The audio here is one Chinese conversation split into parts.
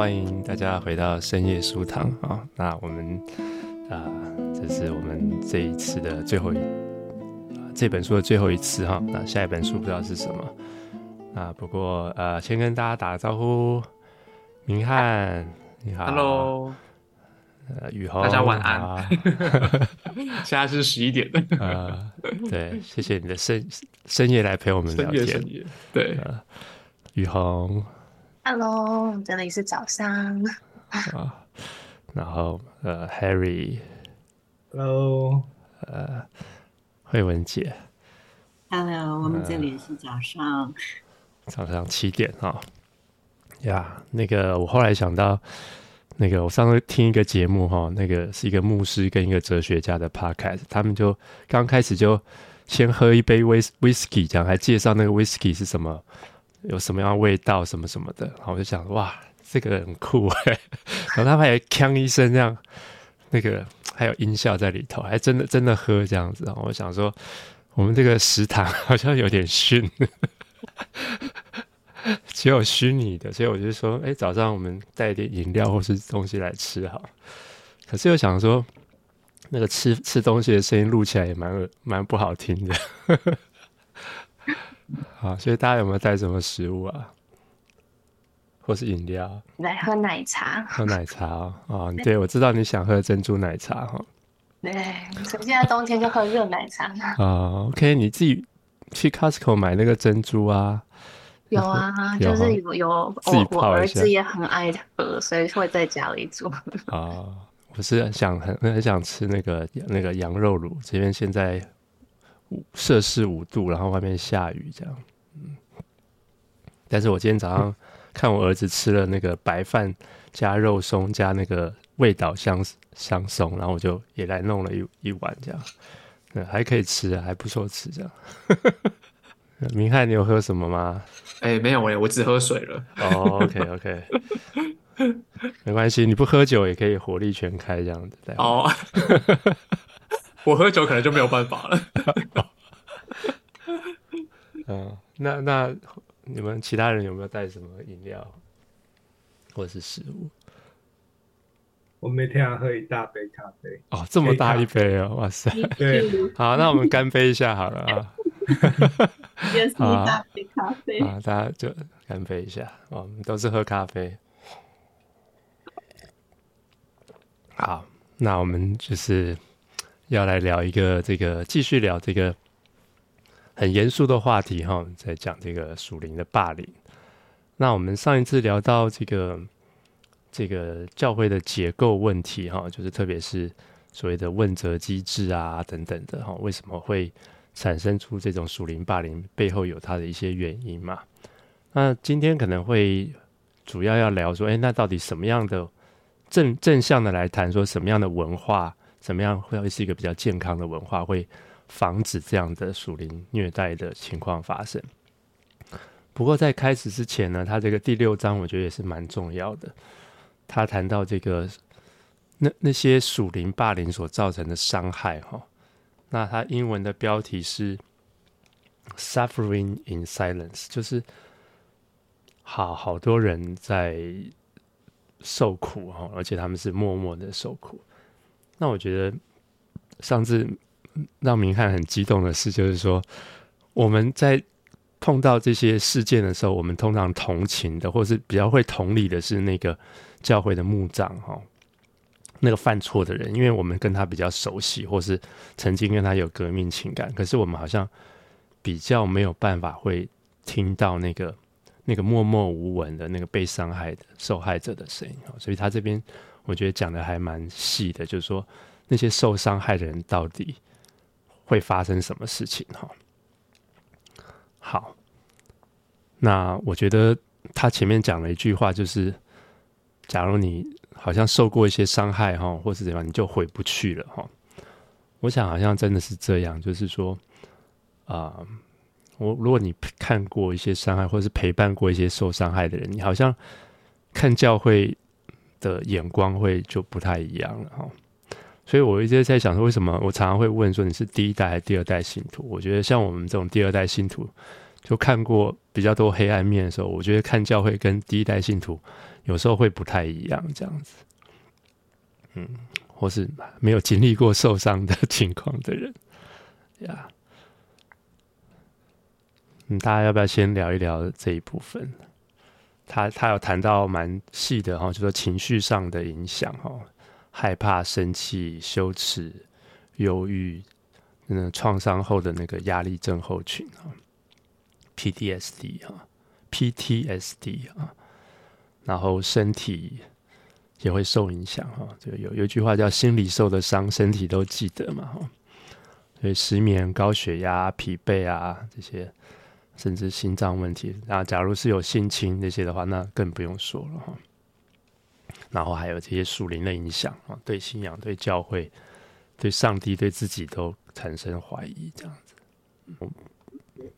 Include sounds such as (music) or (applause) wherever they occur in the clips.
欢迎大家回到深夜书堂啊、哦！那我们啊、呃，这是我们这一次的最后一、呃、这本书的最后一次哈、哦。那下一本书不知道是什么啊？不过呃，先跟大家打个招呼，明翰你好，Hello，呃，雨虹，大家晚安。(laughs) 现在是十一点 (laughs) 呃，对，谢谢你的深深夜来陪我们聊天，深夜对，呃，宇宏。Hello，这里是早上。啊，然后呃，Harry，Hello，呃，慧文姐，Hello，我们这里是早上，呃、早上七点啊。呀、哦，yeah, 那个我后来想到，那个我上次听一个节目哈，那个是一个牧师跟一个哲学家的 podcast，他们就刚开始就先喝一杯威威士忌，这样还介绍那个威士忌是什么。有什么样味道，什么什么的，然后我就想，哇，这个很酷哎！(laughs) 然后他们还锵一声这样，那个还有音效在里头，还真的真的喝这样子。然后我想说，我们这个食堂好像有点逊，(laughs) 只有虚拟的，所以我就说，哎、早上我们带一点饮料或是东西来吃好。可是又想说，那个吃吃东西的声音录起来也蛮蛮不好听的。好，所以大家有没有带什么食物啊，或是饮料？来喝奶茶。喝奶茶哦，哦 (laughs) 对，我知道你想喝珍珠奶茶哈。对，所以现在冬天就喝热奶茶。啊，OK，你自己去 Costco 买那个珍珠啊？有啊，就是有有，我儿子也很爱喝，所以会在家里做。啊，我是想很很想吃那个那个羊肉卤，这边现在。摄氏五度，然后外面下雨，这样，嗯。但是我今天早上看我儿子吃了那个白饭加肉松加那个味道香香松，然后我就也来弄了一一碗这样，嗯，还可以吃啊，还不错吃这样。(laughs) 明翰，你有喝什么吗？哎、欸，没有哎，我只喝水了。哦，OK OK，没关系，你不喝酒也可以火力全开这样子。哦。我喝酒可能就没有办法了。(laughs) 嗯，那那你们其他人有没有带什么饮料或者是食物？我每天要喝一大杯咖啡。哦，这么大一杯哦，哇塞！对，好，那我们干杯一下好了啊。也是一大杯咖啡啊，大家就干杯一下。我们都是喝咖啡。好，那我们就是。要来聊一个这个，继续聊这个很严肃的话题哈，在讲这个属灵的霸凌。那我们上一次聊到这个这个教会的结构问题哈，就是特别是所谓的问责机制啊等等的哈，为什么会产生出这种属灵霸凌？背后有它的一些原因嘛。那今天可能会主要要聊说，哎，那到底什么样的正正向的来谈，说什么样的文化？怎么样会是一个比较健康的文化，会防止这样的属灵虐待的情况发生？不过在开始之前呢，他这个第六章我觉得也是蛮重要的。他谈到这个那那些属灵霸凌所造成的伤害，哈，那他英文的标题是 “Suffering in Silence”，就是好好多人在受苦哈，而且他们是默默的受苦。那我觉得上次让明翰很激动的事，就是说我们在碰到这些事件的时候，我们通常同情的，或是比较会同理的是那个教会的牧长哈，那个犯错的人，因为我们跟他比较熟悉，或是曾经跟他有革命情感，可是我们好像比较没有办法会听到那个那个默默无闻的那个被伤害的受害者的声音，所以他这边。我觉得讲的还蛮细的，就是说那些受伤害的人到底会发生什么事情哈。好，那我觉得他前面讲了一句话，就是假如你好像受过一些伤害哈，或是怎样，你就回不去了哈。我想好像真的是这样，就是说啊、我如果你看过一些伤害，或是陪伴过一些受伤害的人，你好像看教会。的眼光会就不太一样了哈，所以我一直在想说，为什么我常常会问说，你是第一代还是第二代信徒？我觉得像我们这种第二代信徒，就看过比较多黑暗面的时候，我觉得看教会跟第一代信徒有时候会不太一样，这样子。嗯，或是没有经历过受伤的情况的人，呀。嗯，大家要不要先聊一聊这一部分？他他有谈到蛮细的哈，就说情绪上的影响哈，害怕、生气、羞耻、忧郁，嗯，创伤后的那个压力症候群哈，PTSD 哈，PTSD 啊，然后身体也会受影响哈，就有有一句话叫“心里受的伤，身体都记得”嘛哈，所以失眠、高血压、疲惫啊这些。甚至心脏问题，那假如是有性侵那些的话，那更不用说了哈。然后还有这些属灵的影响啊，对信仰、对教会、对上帝、对自己都产生怀疑，这样子。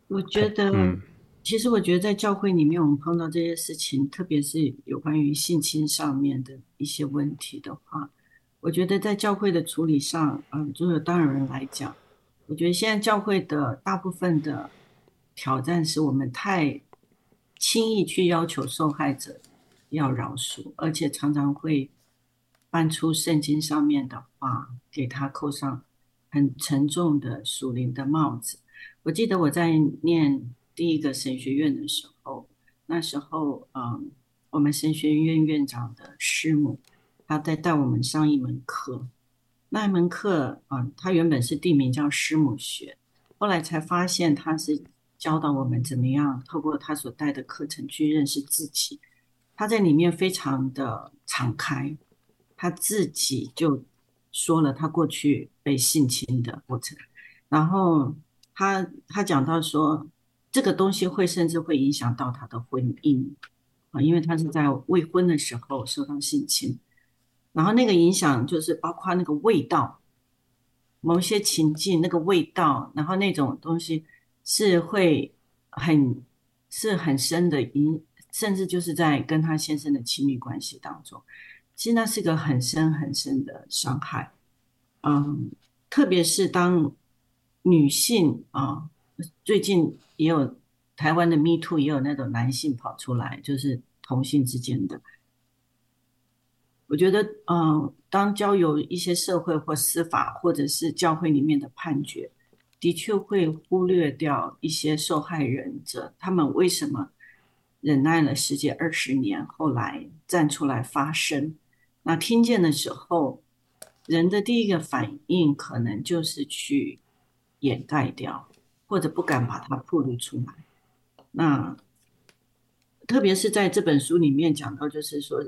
我觉得，嗯、其实我觉得在教会里面，我们碰到这些事情，特别是有关于性侵上面的一些问题的话，我觉得在教会的处理上，嗯，就是当然来讲，我觉得现在教会的大部分的。挑战是我们太轻易去要求受害者要饶恕，而且常常会搬出圣经上面的话，给他扣上很沉重的属灵的帽子。我记得我在念第一个神学院的时候，那时候，嗯，我们神学院院长的师母，他在带我们上一门课，那一门课，嗯，他原本是地名叫师母学，后来才发现他是。教导我们怎么样透过他所带的课程去认识自己。他在里面非常的敞开，他自己就说了他过去被性侵的过程。然后他他讲到说，这个东西会甚至会影响到他的婚姻啊，因为他是在未婚的时候受到性侵。然后那个影响就是包括那个味道，某些情境那个味道，然后那种东西。是会很是很深的影，甚至就是在跟他先生的亲密关系当中，其实那是个很深很深的伤害。嗯，特别是当女性啊，最近也有台湾的 Me Too，也有那种男性跑出来，就是同性之间的。我觉得，嗯，当交由一些社会或司法或者是教会里面的判决。的确会忽略掉一些受害人者，他们为什么忍耐了十几二十年，后来站出来发声？那听见的时候，人的第一个反应可能就是去掩盖掉，或者不敢把它暴露出来。那特别是在这本书里面讲到，就是说。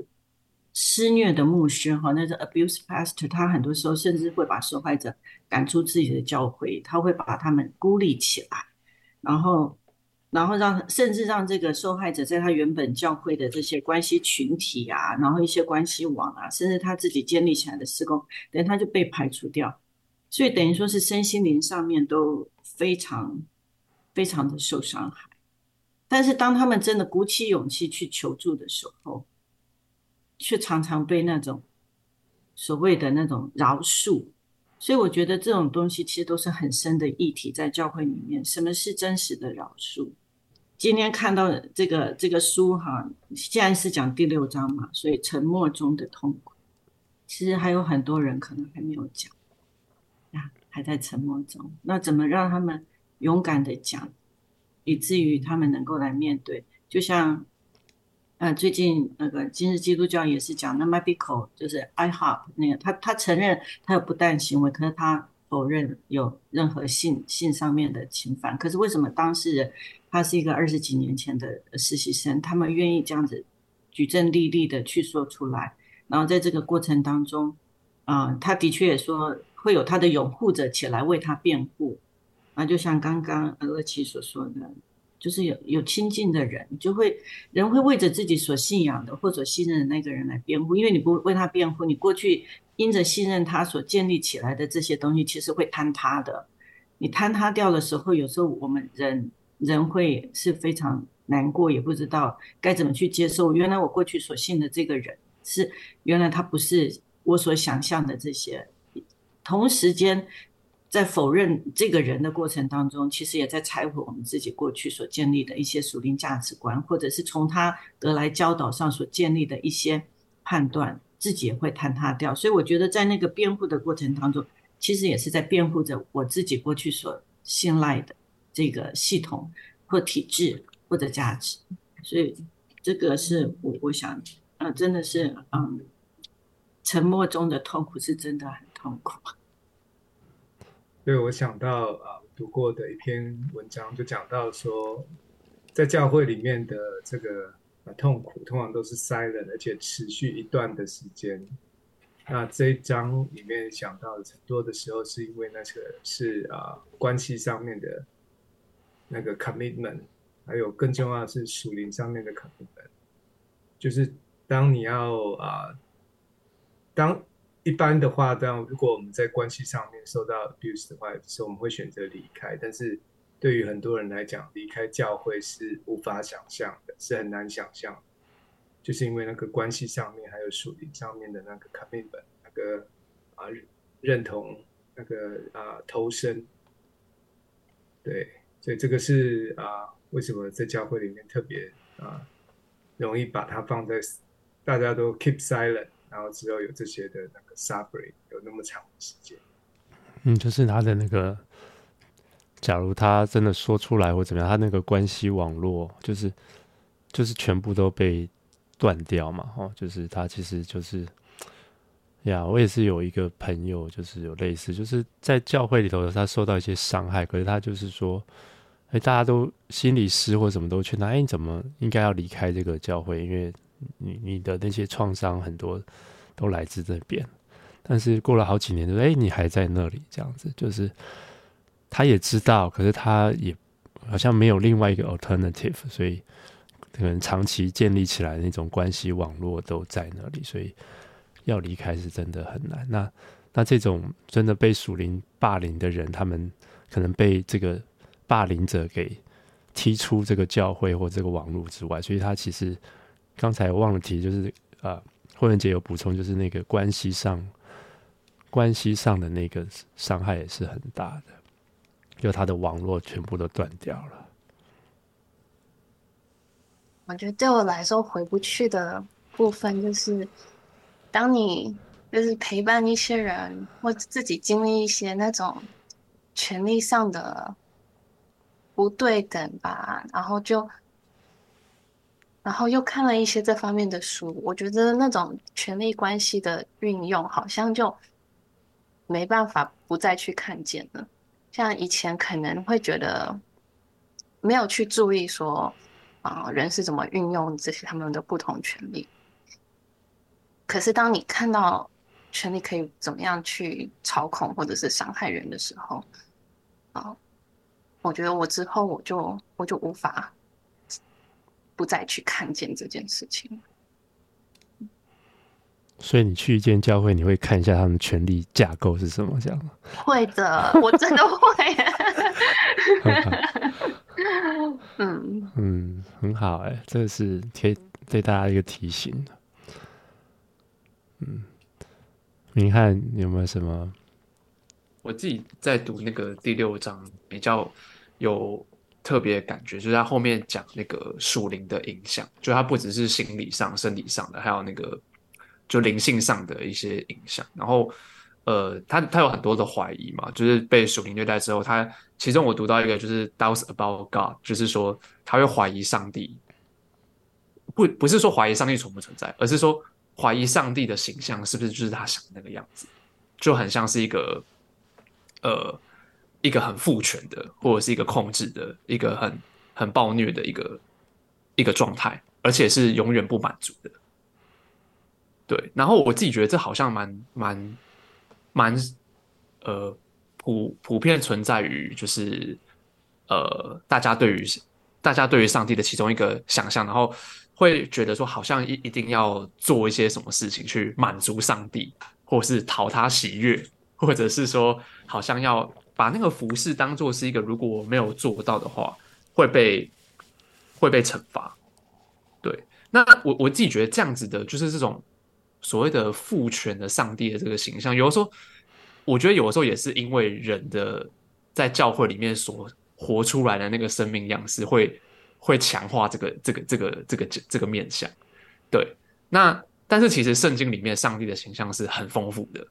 施虐的牧师哈，那个 abuse pastor，他很多时候甚至会把受害者赶出自己的教会，他会把他们孤立起来，然后，然后让甚至让这个受害者在他原本教会的这些关系群体啊，然后一些关系网啊，甚至他自己建立起来的施工，等他就被排除掉，所以等于说是身心灵上面都非常非常的受伤害。但是当他们真的鼓起勇气去求助的时候，却常常被那种所谓的那种饶恕，所以我觉得这种东西其实都是很深的议题，在教会里面，什么是真实的饶恕？今天看到这个这个书哈，既然是讲第六章嘛，所以沉默中的痛苦，其实还有很多人可能还没有讲，啊，还在沉默中。那怎么让他们勇敢的讲，以至于他们能够来面对？就像。呃，最近那个今日基督教也是讲那 Michael 就是 IHOP 那个，他他承认他有不当行为，可是他否认有任何性性上面的侵犯。可是为什么当事人他是一个二十几年前的实习生，他们愿意这样子举证立例的去说出来？然后在这个过程当中，啊、他的确也说会有他的拥护者起来为他辩护。啊，就像刚刚乐琪所说的。就是有有亲近的人，就会人会为着自己所信仰的或者信任的那个人来辩护，因为你不为他辩护，你过去因着信任他所建立起来的这些东西，其实会坍塌的。你坍塌掉的时候，有时候我们人人会是非常难过，也不知道该怎么去接受。原来我过去所信的这个人是，原来他不是我所想象的这些。同时间。在否认这个人的过程当中，其实也在拆毁我们自己过去所建立的一些属灵价值观，或者是从他得来教导上所建立的一些判断，自己也会坍塌掉。所以我觉得在那个辩护的过程当中，其实也是在辩护着我自己过去所信赖的这个系统或体制或者价值。所以这个是我我想，呃，真的是，嗯，沉默中的痛苦是真的很痛苦。对，我想到啊，读过的一篇文章就讲到说，在教会里面的这个啊痛苦，通常都是 silent，而且持续一段的时间。那这一章里面想到很多的时候，是因为那个是啊关系上面的那个 commitment，还有更重要的是属灵上面的 commitment，就是当你要啊当。一般的话，这样如果我们在关系上面受到 abuse 的话，有时候我们会选择离开。但是对于很多人来讲，离开教会是无法想象的，是很难想象，就是因为那个关系上面还有属灵上面的那个 commitment，那个啊认同，那个啊投身。对，所以这个是啊为什么在教会里面特别啊容易把它放在大家都 keep silent。然后只有有这些的那个 suffering 有那么长的时间，嗯，就是他的那个，假如他真的说出来或怎么样，他那个关系网络就是就是全部都被断掉嘛，哦，就是他其实就是呀，我也是有一个朋友，就是有类似，就是在教会里头他受到一些伤害，可是他就是说，哎，大家都心理师或什么都劝他，哎，你怎么应该要离开这个教会，因为。你你的那些创伤很多都来自这边，但是过了好几年，就说哎，你还在那里这样子，就是他也知道，可是他也好像没有另外一个 alternative，所以可能长期建立起来那种关系网络都在那里，所以要离开是真的很难。那那这种真的被属灵霸凌的人，他们可能被这个霸凌者给踢出这个教会或这个网络之外，所以他其实。刚才忘了提，就是啊，慧文姐有补充，就是那个关系上，关系上的那个伤害也是很大的，就他的网络全部都断掉了。我觉得对我来说回不去的部分，就是当你就是陪伴一些人，或自己经历一些那种权力上的不对等吧，然后就。然后又看了一些这方面的书，我觉得那种权力关系的运用，好像就没办法不再去看见了。像以前可能会觉得没有去注意说，啊，人是怎么运用这些他们的不同权力。可是当你看到权力可以怎么样去操控或者是伤害人的时候，啊，我觉得我之后我就我就无法。不再去看见这件事情，所以你去一间教会，你会看一下他们权力架构是什么？这样吗？会的，我真的会。嗯 (laughs) 嗯，很好哎、欸，这是可以对大家一个提醒的。嗯，明翰有没有什么？我自己在读那个第六章，比较有。特别感觉就是他后面讲那个属灵的影响，就他不只是心理上、生理上的，还有那个就灵性上的一些影响。然后，呃，他他有很多的怀疑嘛，就是被属灵虐待之后，他其中我读到一个就是 doubts about God，就是说他会怀疑上帝，不不是说怀疑上帝存不存在，而是说怀疑上帝的形象是不是就是他想那个样子，就很像是一个呃。一个很父权的，或者是一个控制的，一个很很暴虐的一个一个状态，而且是永远不满足的。对，然后我自己觉得这好像蛮蛮蛮呃普普遍存在于就是呃大家对于大家对于上帝的其中一个想象，然后会觉得说好像一一定要做一些什么事情去满足上帝，或是讨他喜悦，或者是说好像要。把那个服饰当做是一个，如果我没有做到的话，会被会被惩罚。对，那我我自己觉得这样子的，就是这种所谓的父权的上帝的这个形象，有的时候我觉得有的时候也是因为人的在教会里面所活出来的那个生命样式会，会强化这个这个这个这个这个面相。对，那但是其实圣经里面上帝的形象是很丰富的，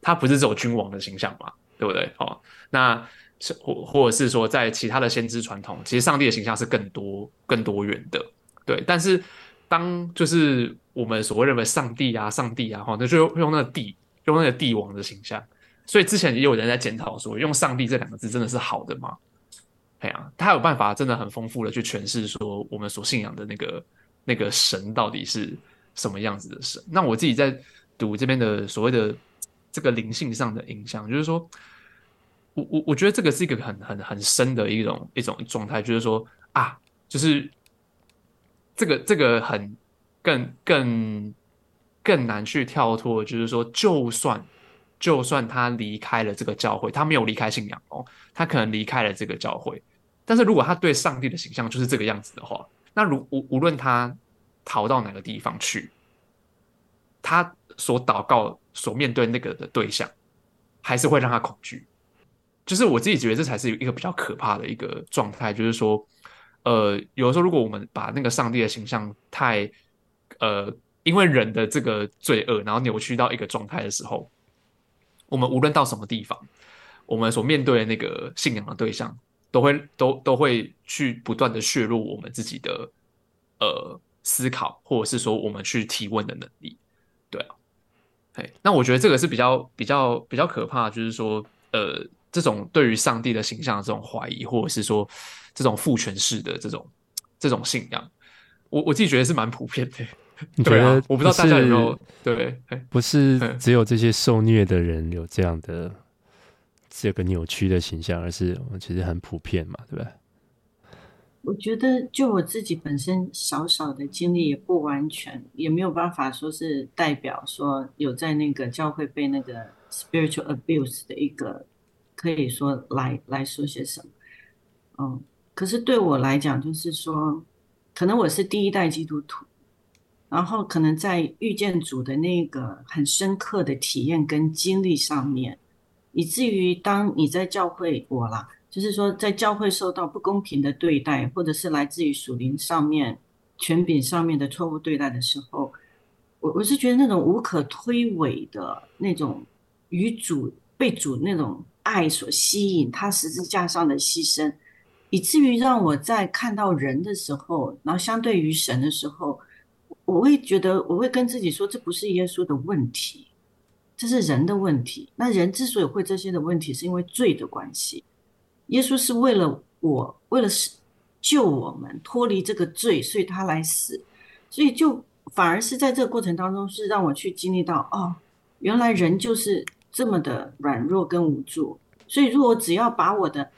他不是只有君王的形象嘛，对不对？哦，那是或或者是说在其他的先知传统，其实上帝的形象是更多更多元的。对，但是当就是我们所谓认为上帝啊，上帝啊，哈，那就用那个帝，用那个帝王的形象。所以之前也有人在检讨说，用上帝这两个字真的是好的吗？哎呀，他有办法真的很丰富的去诠释说我们所信仰的那个那个神到底是什么样子的神。那我自己在读这边的所谓的这个灵性上的影响，就是说，我我我觉得这个是一个很很很深的一种一种状态，就是说啊，就是。这个这个很更更更难去跳脱，就是说，就算就算他离开了这个教会，他没有离开信仰哦，他可能离开了这个教会，但是如果他对上帝的形象就是这个样子的话，那如无无论他逃到哪个地方去，他所祷告所面对那个的对象，还是会让他恐惧。就是我自己觉得这才是一个比较可怕的一个状态，就是说。呃，有的时候，如果我们把那个上帝的形象太，呃，因为人的这个罪恶，然后扭曲到一个状态的时候，我们无论到什么地方，我们所面对的那个信仰的对象，都会都都会去不断的削弱我们自己的呃思考，或者是说我们去提问的能力，对啊，嘿，那我觉得这个是比较比较比较可怕，就是说，呃，这种对于上帝的形象的这种怀疑，或者是说。这种父权式的这种这种信仰，我我自己觉得是蛮普遍的。(laughs) 你觉得、啊？我不知道大家有没有对？不是只有这些受虐的人有这样的这个扭曲的形象，而是其实很普遍嘛，对不对？我觉得就我自己本身小小的经历也不完全，也没有办法说是代表说有在那个教会被那个 spiritual abuse 的一个，可以说来来说些什么，嗯。可是对我来讲，就是说，可能我是第一代基督徒，然后可能在遇见主的那个很深刻的体验跟经历上面，以至于当你在教会我啦，就是说在教会受到不公平的对待，或者是来自于属灵上面权柄上面的错误对待的时候，我我是觉得那种无可推诿的那种与主被主那种爱所吸引，他十字架上的牺牲。以至于让我在看到人的时候，然后相对于神的时候，我会觉得，我会跟自己说，这不是耶稣的问题，这是人的问题。那人之所以会这些的问题，是因为罪的关系。耶稣是为了我，为了是救我们脱离这个罪，所以他来死。所以就反而是在这个过程当中，是让我去经历到，哦，原来人就是这么的软弱跟无助。所以如果只要把我的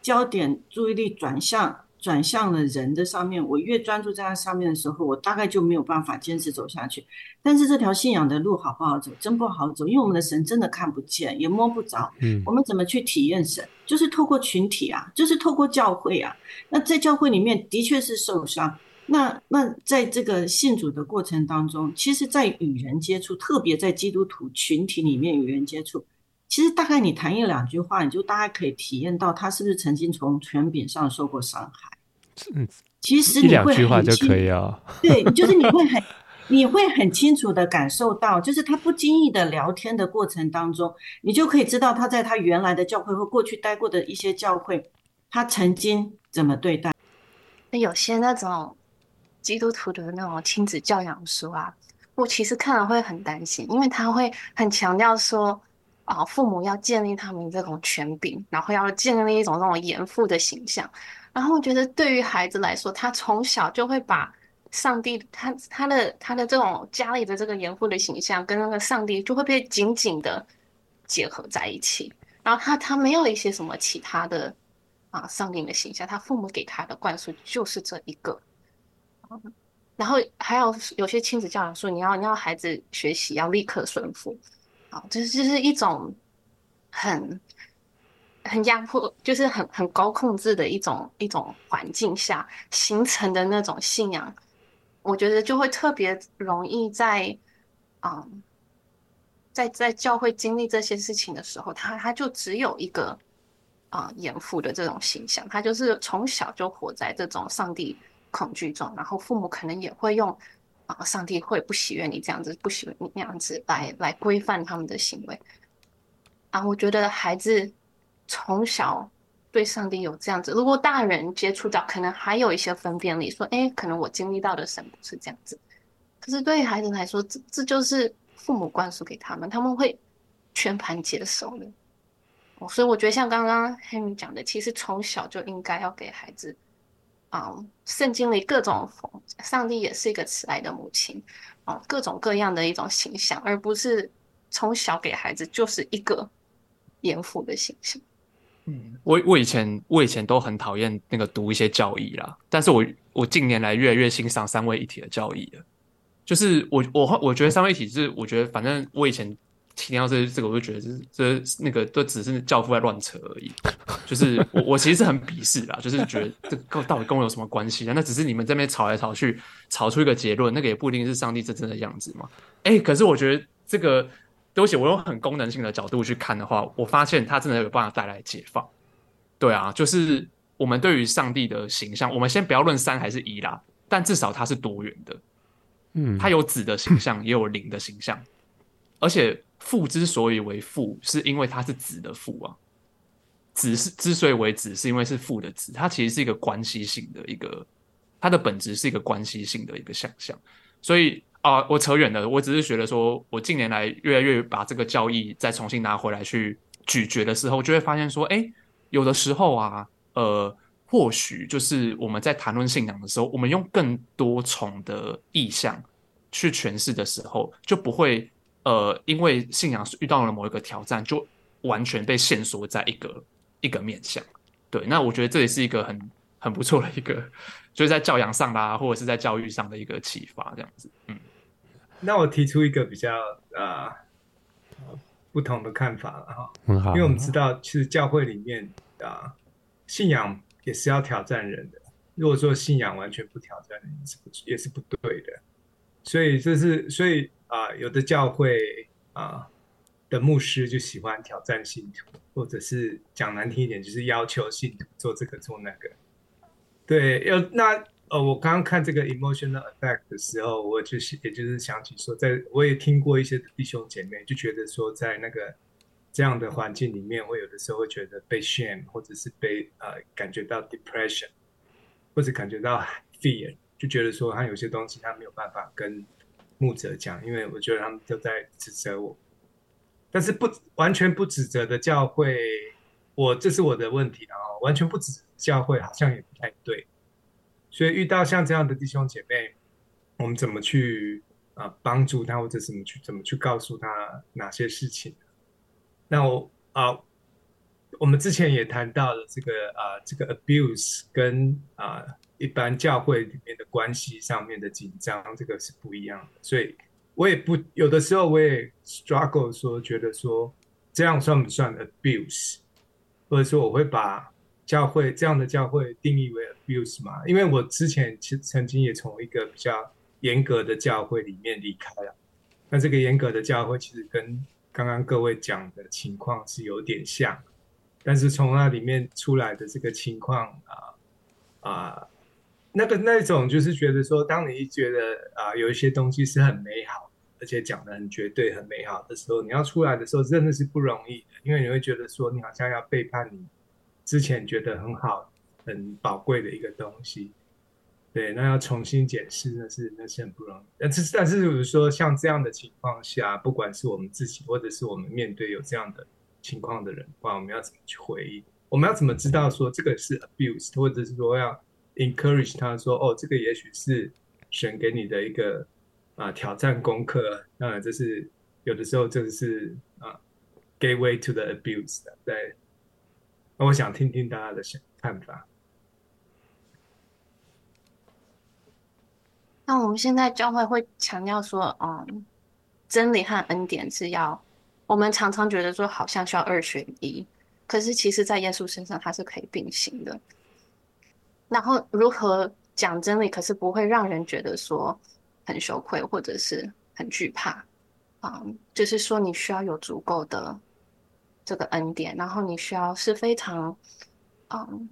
焦点注意力转向转向了人的上面，我越专注在他上面的时候，我大概就没有办法坚持走下去。但是这条信仰的路好不好走？真不好走，因为我们的神真的看不见，也摸不着。嗯，我们怎么去体验神？就是透过群体啊，就是透过教会啊。那在教会里面的确是受伤。那那在这个信主的过程当中，其实，在与人接触，特别在基督徒群体里面与人接触。其实大概你谈一两句话，你就大概可以体验到他是不是曾经从权柄上受过伤害。(laughs) 嗯，其实你会很清，一两句话就可以啊。对，就是你会很，(laughs) 你会很清楚的感受到，就是他不经意的聊天的过程当中，你就可以知道他在他原来的教会或过去待过的一些教会，他曾经怎么对待。那有些那种基督徒的那种亲子教养书啊，我其实看了会很担心，因为他会很强调说。啊，父母要建立他们这种权柄，然后要建立一种这种严父的形象。然后我觉得，对于孩子来说，他从小就会把上帝，他他的他的这种家里的这个严父的形象，跟那个上帝就会被紧紧的结合在一起。然后他他没有一些什么其他的啊，上帝的形象，他父母给他的灌输就是这一个。然后还有有些亲子教养说，你要你要孩子学习要立刻顺服。啊，这就是一种很很压迫，就是很很高控制的一种一种环境下形成的那种信仰，我觉得就会特别容易在嗯在在教会经历这些事情的时候，他他就只有一个啊严父的这种形象，他就是从小就活在这种上帝恐惧中，然后父母可能也会用啊上帝会不喜悦你这样子，不喜欢你那样子来来规范他们的行为啊。我觉得孩子从小对上帝有这样子，如果大人接触到，可能还有一些分辨力，说哎，可能我经历到的神不是这样子。可是对于孩子来说，这这就是。父母灌输给他们，他们会全盘接受的。所以我觉得像刚刚 Henry 讲的，其实从小就应该要给孩子，嗯，圣经里各种上帝也是一个慈爱的母亲，啊、各种各样的一种形象，而不是从小给孩子就是一个严父的形象。嗯，我我以前我以前都很讨厌那个读一些教义啦，但是我我近年来越来越欣赏三位一体的教义了。就是我我我觉得三位一体是，我觉得反正我以前听到这这个，我就觉得这这那个都只是教父在乱扯而已。就是我我其实是很鄙视啦，就是觉得这个到底跟我有什么关系啊？那只是你们这边吵来吵去，吵出一个结论，那个也不一定是上帝真正的样子嘛。哎、欸，可是我觉得这个东西，我用很功能性的角度去看的话，我发现它真的有办法带来解放。对啊，就是我们对于上帝的形象，我们先不要论三还是一啦，但至少它是多元的。嗯，它有子的形象，也有灵的形象，而且父之所以为父，是因为他是子的父啊。子是之所以为子，是因为是父的子，它其实是一个关系性的一个，它的本质是一个关系性的一个想象。所以啊，我扯远了，我只是觉得说，我近年来越来越把这个教义再重新拿回来去咀嚼的时候，就会发现说，哎，有的时候啊，呃。或许就是我们在谈论信仰的时候，我们用更多重的意象去诠释的时候，就不会呃，因为信仰遇到了某一个挑战，就完全被限缩在一个一个面向。对，那我觉得这也是一个很很不错的一个，就是在教养上啦，或者是在教育上的一个启发，这样子。嗯，那我提出一个比较啊、呃、不同的看法了哈，很好，因为我们知道，其实教会里面啊、呃、信仰。也是要挑战人的。如果说信仰完全不挑战人，也是不也是不对的。所以这是所以啊、有的教会啊、的牧师就喜欢挑战信徒，或者是讲难听一点，就是要求信徒做这个做那个。对，要那呃，我刚刚看这个 emotional effect 的时候，我就是也就是想起说，在我也听过一些弟兄姐妹就觉得说，在那个。这样的环境里面，会有的时候会觉得被 shame，或者是被呃感觉到 depression，或者感觉到 fear，就觉得说他有些东西他没有办法跟牧者讲，因为我觉得他们都在指责我。但是不完全不指责的教会，我这是我的问题啊，完全不指教会好像也不太对。所以遇到像这样的弟兄姐妹，我们怎么去啊、帮助他，或者怎么去怎么去告诉他哪些事情？那我啊，我们之前也谈到了这个啊，这个 abuse 跟啊一般教会里面的关系上面的紧张，这个是不一样的。所以我也不有的时候我也 struggle 说，觉得说这样算不算 abuse，或者说我会把教会这样的教会定义为 abuse 嘛？因为我之前其曾经也从一个比较严格的教会里面离开了。那这个严格的教会其实跟刚刚各位讲的情况是有点像，但是从那里面出来的这个情况啊啊，那个那种就是觉得说，当你觉得啊有一些东西是很美好，而且讲的很绝对、很美好的时候，你要出来的时候真的是不容易的，因为你会觉得说，你好像要背叛你之前觉得很好、很宝贵的一个东西。对，那要重新检视，那是那是很不容易。但是，但是，比如说像这样的情况下，不管是我们自己，或者是我们面对有这样的情况的人的话，我们要怎么去回应？我们要怎么知道说这个是 abuse，或者是说要 encourage 他说，哦，这个也许是神给你的一个啊挑战功课。当然，这是有的时候这个是啊，Gave Way to the abuse 的。对，那我想听听大家的想看法。那我们现在教会会强调说，嗯，真理和恩典是要，我们常常觉得说好像需要二选一，可是其实在耶稣身上它是可以并行的。然后如何讲真理，可是不会让人觉得说很羞愧或者是很惧怕，嗯，就是说你需要有足够的这个恩典，然后你需要是非常嗯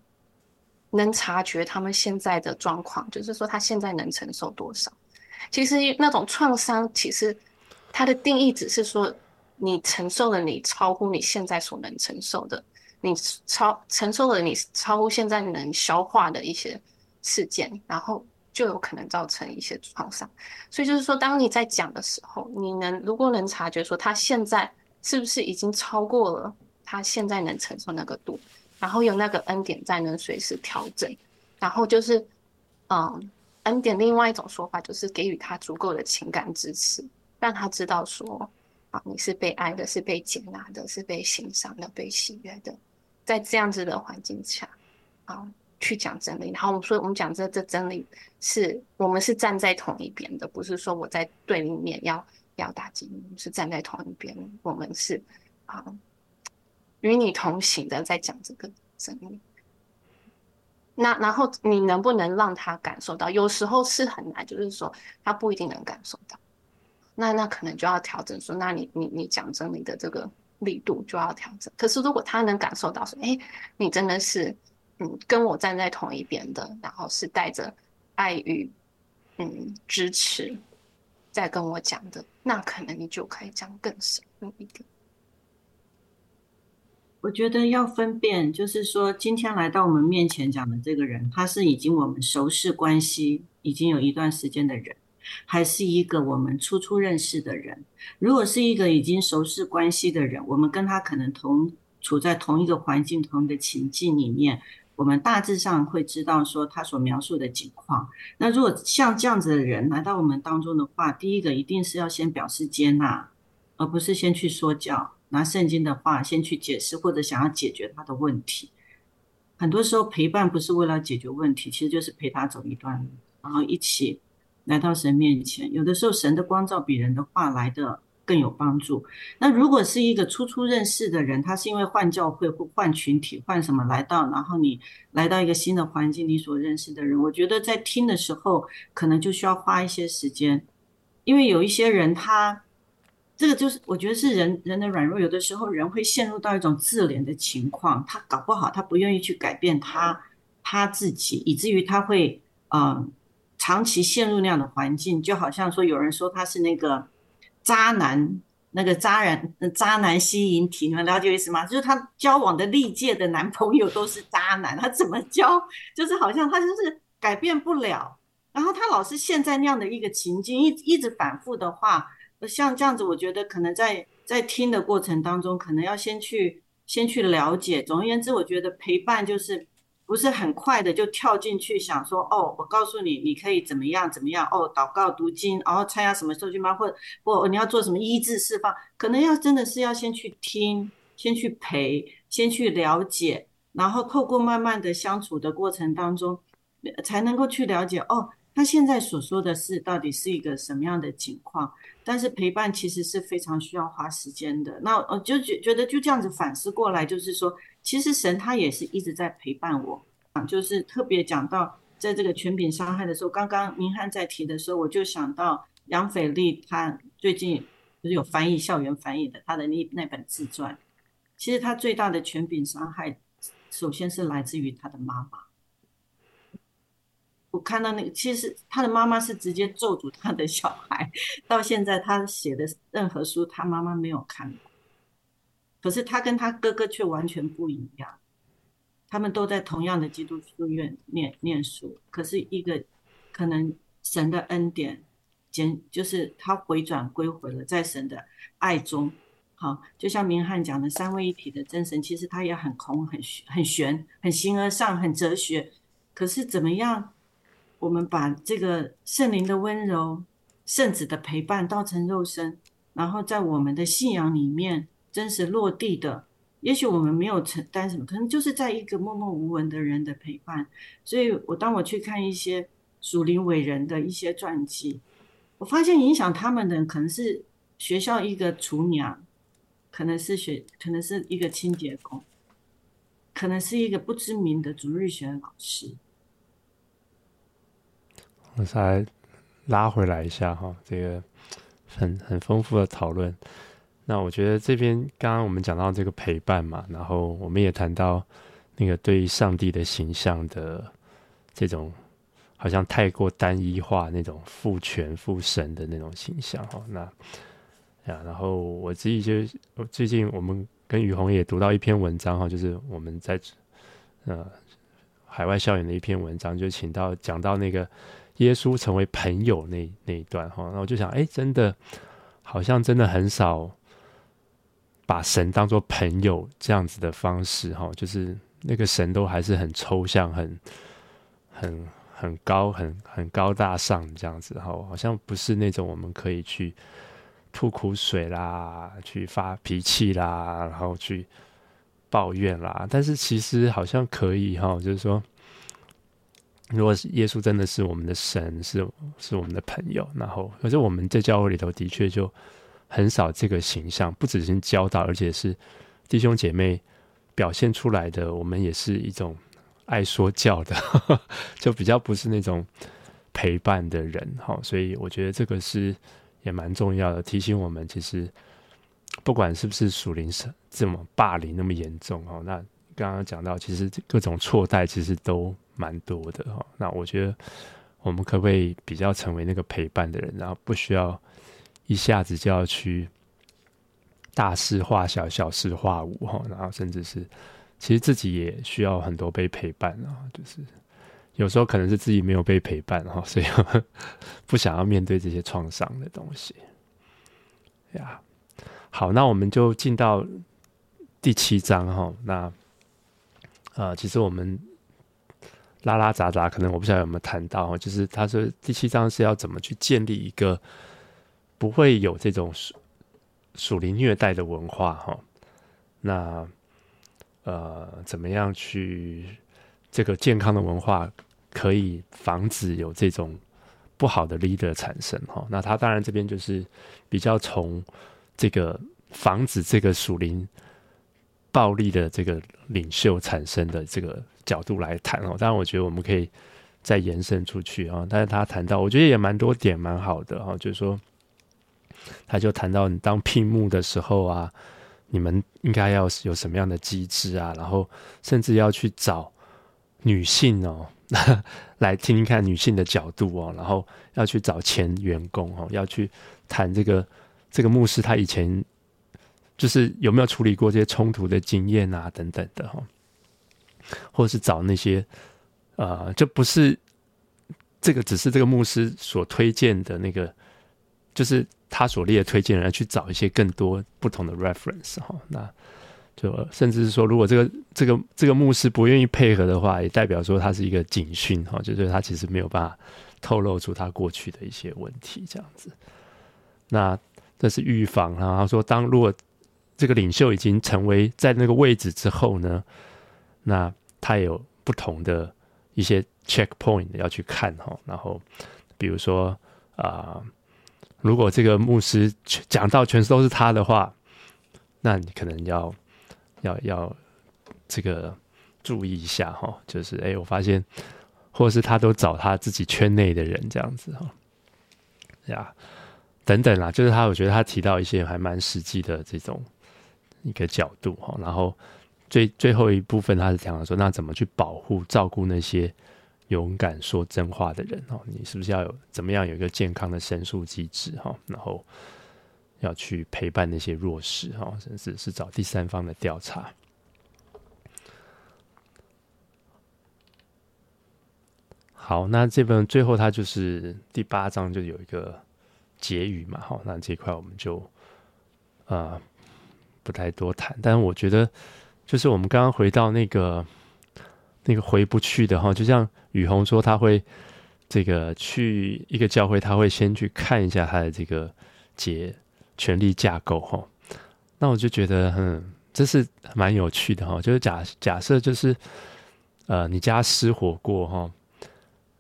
能察觉他们现在的状况，就是说他现在能承受多少。其实那种创伤，其实它的定义只是说你承受了你超乎你现在所能承受的，你超承受了你超乎现在能消化的一些事件，然后就有可能造成一些创伤。所以就是说，当你在讲的时候，你能如果能察觉说他现在是不是已经超过了他现在能承受那个度，然后有那个恩典在能随时调整，然后就是嗯。恩典另外一种说法就是给予他足够的情感支持，让他知道说啊，你是被爱的，是被接纳的，是被欣赏的，被喜悦的。在这样子的环境下，啊，去讲真理。然后我们说，我们讲这这真理是我们是站在同一边的，不是说我在对立面要要打击你，是站在同一边。我们是啊，与你同行的，在讲这个真理。那然后你能不能让他感受到？有时候是很难，就是说他不一定能感受到。那那可能就要调整说，那你你你讲真理的这个力度就要调整。可是如果他能感受到说，哎，你真的是嗯跟我站在同一边的，然后是带着爱与嗯支持在跟我讲的，那可能你就可以讲更深入一点。我觉得要分辨，就是说，今天来到我们面前讲的这个人，他是已经我们熟识关系已经有一段时间的人，还是一个我们初初认识的人？如果是一个已经熟识关系的人，我们跟他可能同处在同一个环境、同一个情境里面，我们大致上会知道说他所描述的情况。那如果像这样子的人来到我们当中的话，第一个一定是要先表示接纳，而不是先去说教。拿圣经的话先去解释，或者想要解决他的问题。很多时候陪伴不是为了解决问题，其实就是陪他走一段路，然后一起来到神面前。有的时候神的光照比人的话来的更有帮助。那如果是一个初初认识的人，他是因为换教会或换群体换什么来到，然后你来到一个新的环境，你所认识的人，我觉得在听的时候可能就需要花一些时间，因为有一些人他。这个就是我觉得是人人的软弱，有的时候人会陷入到一种自怜的情况，他搞不好他不愿意去改变他他自己，以至于他会嗯、长期陷入那样的环境，就好像说有人说他是那个渣男，那个渣人渣男吸引体，你们了解意思吗？就是他交往的历届的男朋友都是渣男，他 (laughs) 怎么交，就是好像他就是改变不了，然后他老是陷在那样的一个情境，一一直反复的话。像这样子，我觉得可能在在听的过程当中，可能要先去先去了解。总而言之，我觉得陪伴就是不是很快的就跳进去想说，哦，我告诉你，你可以怎么样怎么样，哦，祷告读经，然后参加什么社区班，或者或你要做什么医治释放，可能要真的是要先去听，先去陪，先去了解，然后透过慢慢的相处的过程当中，才能够去了解，哦，他现在所说的事到底是一个什么样的情况。但是陪伴其实是非常需要花时间的。那我就觉觉得就这样子反思过来，就是说，其实神他也是一直在陪伴我啊。就是特别讲到在这个权柄伤害的时候，刚刚明翰在提的时候，我就想到杨斐丽他最近就是有翻译校园翻译的他的那那本自传。其实他最大的权柄伤害，首先是来自于他的妈妈。我看到那个，其实他的妈妈是直接咒诅他的小孩，到现在他写的任何书，他妈妈没有看过。可是他跟他哥哥却完全不一样，他们都在同样的基督书院念念书，可是一个可能神的恩典，简就是他回转归回了，在神的爱中，好，就像明翰讲的三位一体的真神，其实他也很空、很很玄、很形而上、很哲学，可是怎么样？我们把这个圣灵的温柔、圣子的陪伴道成肉身，然后在我们的信仰里面真实落地的。也许我们没有承担什么，可能就是在一个默默无闻的人的陪伴。所以，我当我去看一些属灵伟人的一些传记，我发现影响他们的可能是学校一个厨娘，可能是学，可能是一个清洁工，可能是一个不知名的主日学老师。我再拉回来一下哈，这个很很丰富的讨论。那我觉得这边刚刚我们讲到这个陪伴嘛，然后我们也谈到那个对上帝的形象的这种好像太过单一化那种父权父神的那种形象哈。那呀，然后我自己就最近我们跟雨虹也读到一篇文章哈，就是我们在呃海外校园的一篇文章，就请到讲到那个耶稣成为朋友那那一段哈，那我就想，哎，真的好像真的很少。把神当作朋友这样子的方式，哈，就是那个神都还是很抽象、很、很、很高、很、很高大上这样子，哈，好像不是那种我们可以去吐苦水啦、去发脾气啦，然后去抱怨啦。但是其实好像可以，哈，就是说，如果耶稣真的是我们的神，是是我们的朋友，然后可是我们在教会里头的确就。很少这个形象，不只是教导，而且是弟兄姐妹表现出来的。我们也是一种爱说教的，呵呵，就比较不是那种陪伴的人哈。所以我觉得这个是也蛮重要的，提醒我们其实不管是不是属灵是这么霸凌那么严重哈。那刚刚讲到，其实各种错待其实都蛮多的哈。那我觉得我们可不可以比较成为那个陪伴的人，然后不需要。一下子就要去大事化小，小事化无哈，然后甚至是其实自己也需要很多被陪伴啊，就是有时候可能是自己没有被陪伴哈，所以不想要面对这些创伤的东西呀。好，那我们就进到第七章哈。那、呃，其实我们拉拉杂杂，可能我不晓得有没有谈到，就是他说第七章是要怎么去建立一个。不会有这种属属灵虐待的文化哈，那呃，怎么样去这个健康的文化可以防止有这种不好的 leader 产生哈？那他当然这边就是比较从这个防止这个属灵暴力的这个领袖产生的这个角度来谈哦。当然，我觉得我们可以再延伸出去啊。但是他谈到，我觉得也蛮多点蛮好的哈，就是说。他就谈到，你当聘牧的时候啊，你们应该要有什么样的机制啊？然后甚至要去找女性哦，(laughs) 来听听看女性的角度哦。然后要去找前员工哦，要去谈这个这个牧师他以前就是有没有处理过这些冲突的经验啊，等等的哈。或者是找那些呃，就不是这个，只是这个牧师所推荐的那个，就是。他所列的推荐人去找一些更多不同的 reference 哈，那就甚至是说，如果这个这个这个牧师不愿意配合的话，也代表说他是一个警讯哈，就是他其实没有办法透露出他过去的一些问题这样子。那这是预防，然后说，当如果这个领袖已经成为在那个位置之后呢，那他有不同的一些 checkpoint 要去看哈，然后比如说啊。如果这个牧师讲到全都是他的话，那你可能要要要这个注意一下哈，就是哎，我发现，或是他都找他自己圈内的人这样子哈，呀，等等啦，就是他，我觉得他提到一些还蛮实际的这种一个角度哈，然后最最后一部分他是讲说，那怎么去保护照顾那些。勇敢说真话的人哦，你是不是要有怎么样有一个健康的申诉机制哈？然后要去陪伴那些弱势哈，甚至是找第三方的调查。好，那这本最后它就是第八章就有一个结语嘛，哈，那这块我们就啊、呃、不太多谈，但是我觉得就是我们刚刚回到那个。那个回不去的哈，就像雨虹说，他会这个去一个教会，他会先去看一下他的这个结权力架构哈。那我就觉得，嗯，这是蛮有趣的哈。就是假假设就是呃，你家失火过哈，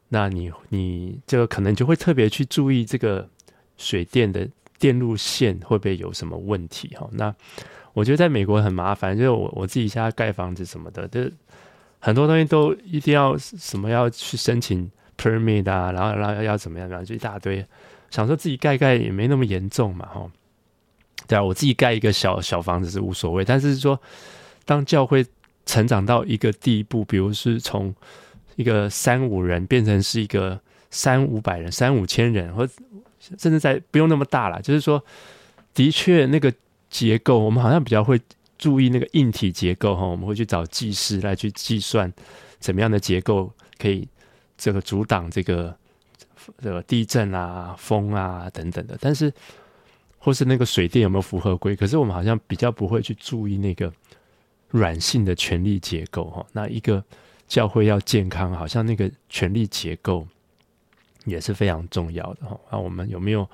那你你这个可能就会特别去注意这个水电的电路线会不会有什么问题哈。那我觉得在美国很麻烦，就是我我自己家盖房子什么的，就很多东西都一定要什么要去申请 permit 啊，然后然后要怎么样，然后就一大堆想说自己盖盖也没那么严重嘛，哈。对啊，我自己盖一个小小房子是无所谓，但是说当教会成长到一个地步，比如是从一个三五人变成是一个三五百人、三五千人，或甚至在不用那么大了，就是说，的确那个结构，我们好像比较会注意那个硬体结构哈，我们会去找技师来去计算怎么样的结构可以这个阻挡这个这个地震啊、风啊等等的，但是或是那个水电有没有符合规，可是我们好像比较不会去注意那个软性的权力结构哈。那一个教会要健康，好像那个权力结构。也是非常重要的哈。那我们有没有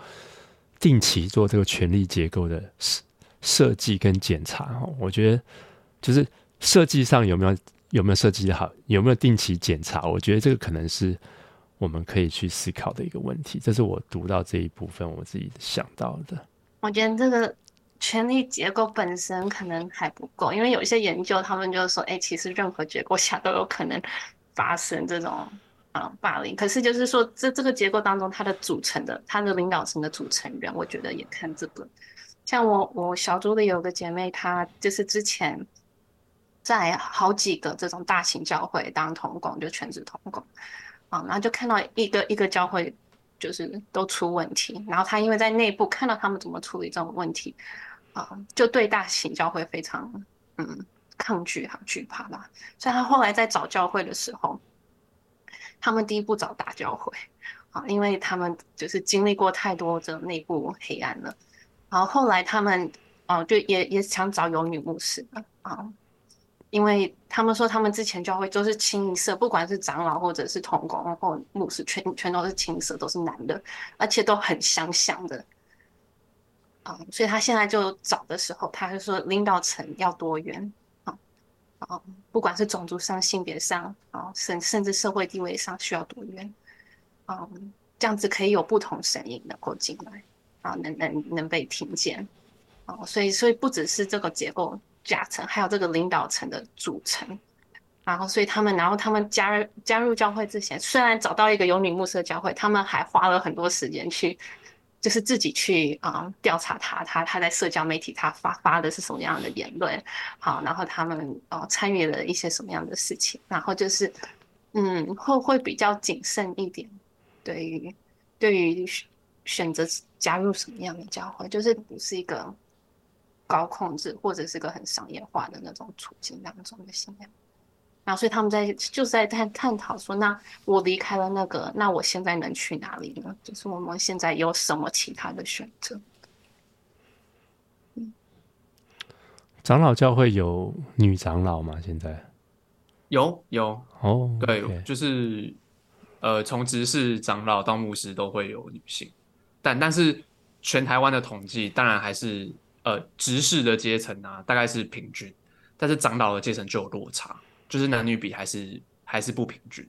定期做这个权力结构的事设计跟检查？哈，我觉得就是设计上有没有有没有设计的好，有没有定期检查？我觉得这个可能是我们可以去思考的一个问题。这是我读到这一部分我自己想到的。我觉得这个权力结构本身可能还不够，因为有一些研究，他们就是说，哎，其实任何结构下都有可能发生这种。啊，霸凌。可是就是说，这这个结构当中，它的组成的，它的领导层的组成人，我觉得也看这个。像我，我小组里有个姐妹，她就是之前在好几个这种大型教会当同工，就全职同工啊，然后就看到一个一个教会就是都出问题，然后她因为在内部看到他们怎么处理这种问题啊，就对大型教会非常嗯抗拒和惧怕吧。所以她后来在找教会的时候。他们第一步找大教会，啊，因为他们就是经历过太多这内部黑暗了。然后后来他们，哦，就也也想找有女牧师的啊，因为他们说他们之前教会都是清一色，不管是长老或者是同工或牧师，全全都是清一色，都是男的，而且都很相像的。啊，所以他现在就找的时候，他就说领导层要多元。啊，不管是种族上、性别上，啊，甚甚至社会地位上需要多元，嗯，这样子可以有不同声音能够进来，啊，能能能被听见，啊，所以所以不只是这个结构加成，还有这个领导层的组成，然后所以他们，然后他们加入加入教会之前，虽然找到一个有女牧师的教会，他们还花了很多时间去。就是自己去啊调查他，他他在社交媒体他发发的是什么样的言论，好，然后他们哦参与了一些什么样的事情，然后就是嗯会会比较谨慎一点，对于对于选择加入什么样的教会，就是不是一个高控制或者是个很商业化的那种处境当中的信仰。然后，所以他们在就是在探探讨说，那我离开了那个，那我现在能去哪里呢？就是我们现在有什么其他的选择？嗯，长老教会有女长老吗？现在有有哦，对，okay. 就是呃，从执事长老到牧师都会有女性，但但是全台湾的统计当然还是呃直视的阶层啊，大概是平均，但是长老的阶层就有落差。就是男女比还是还是不平均，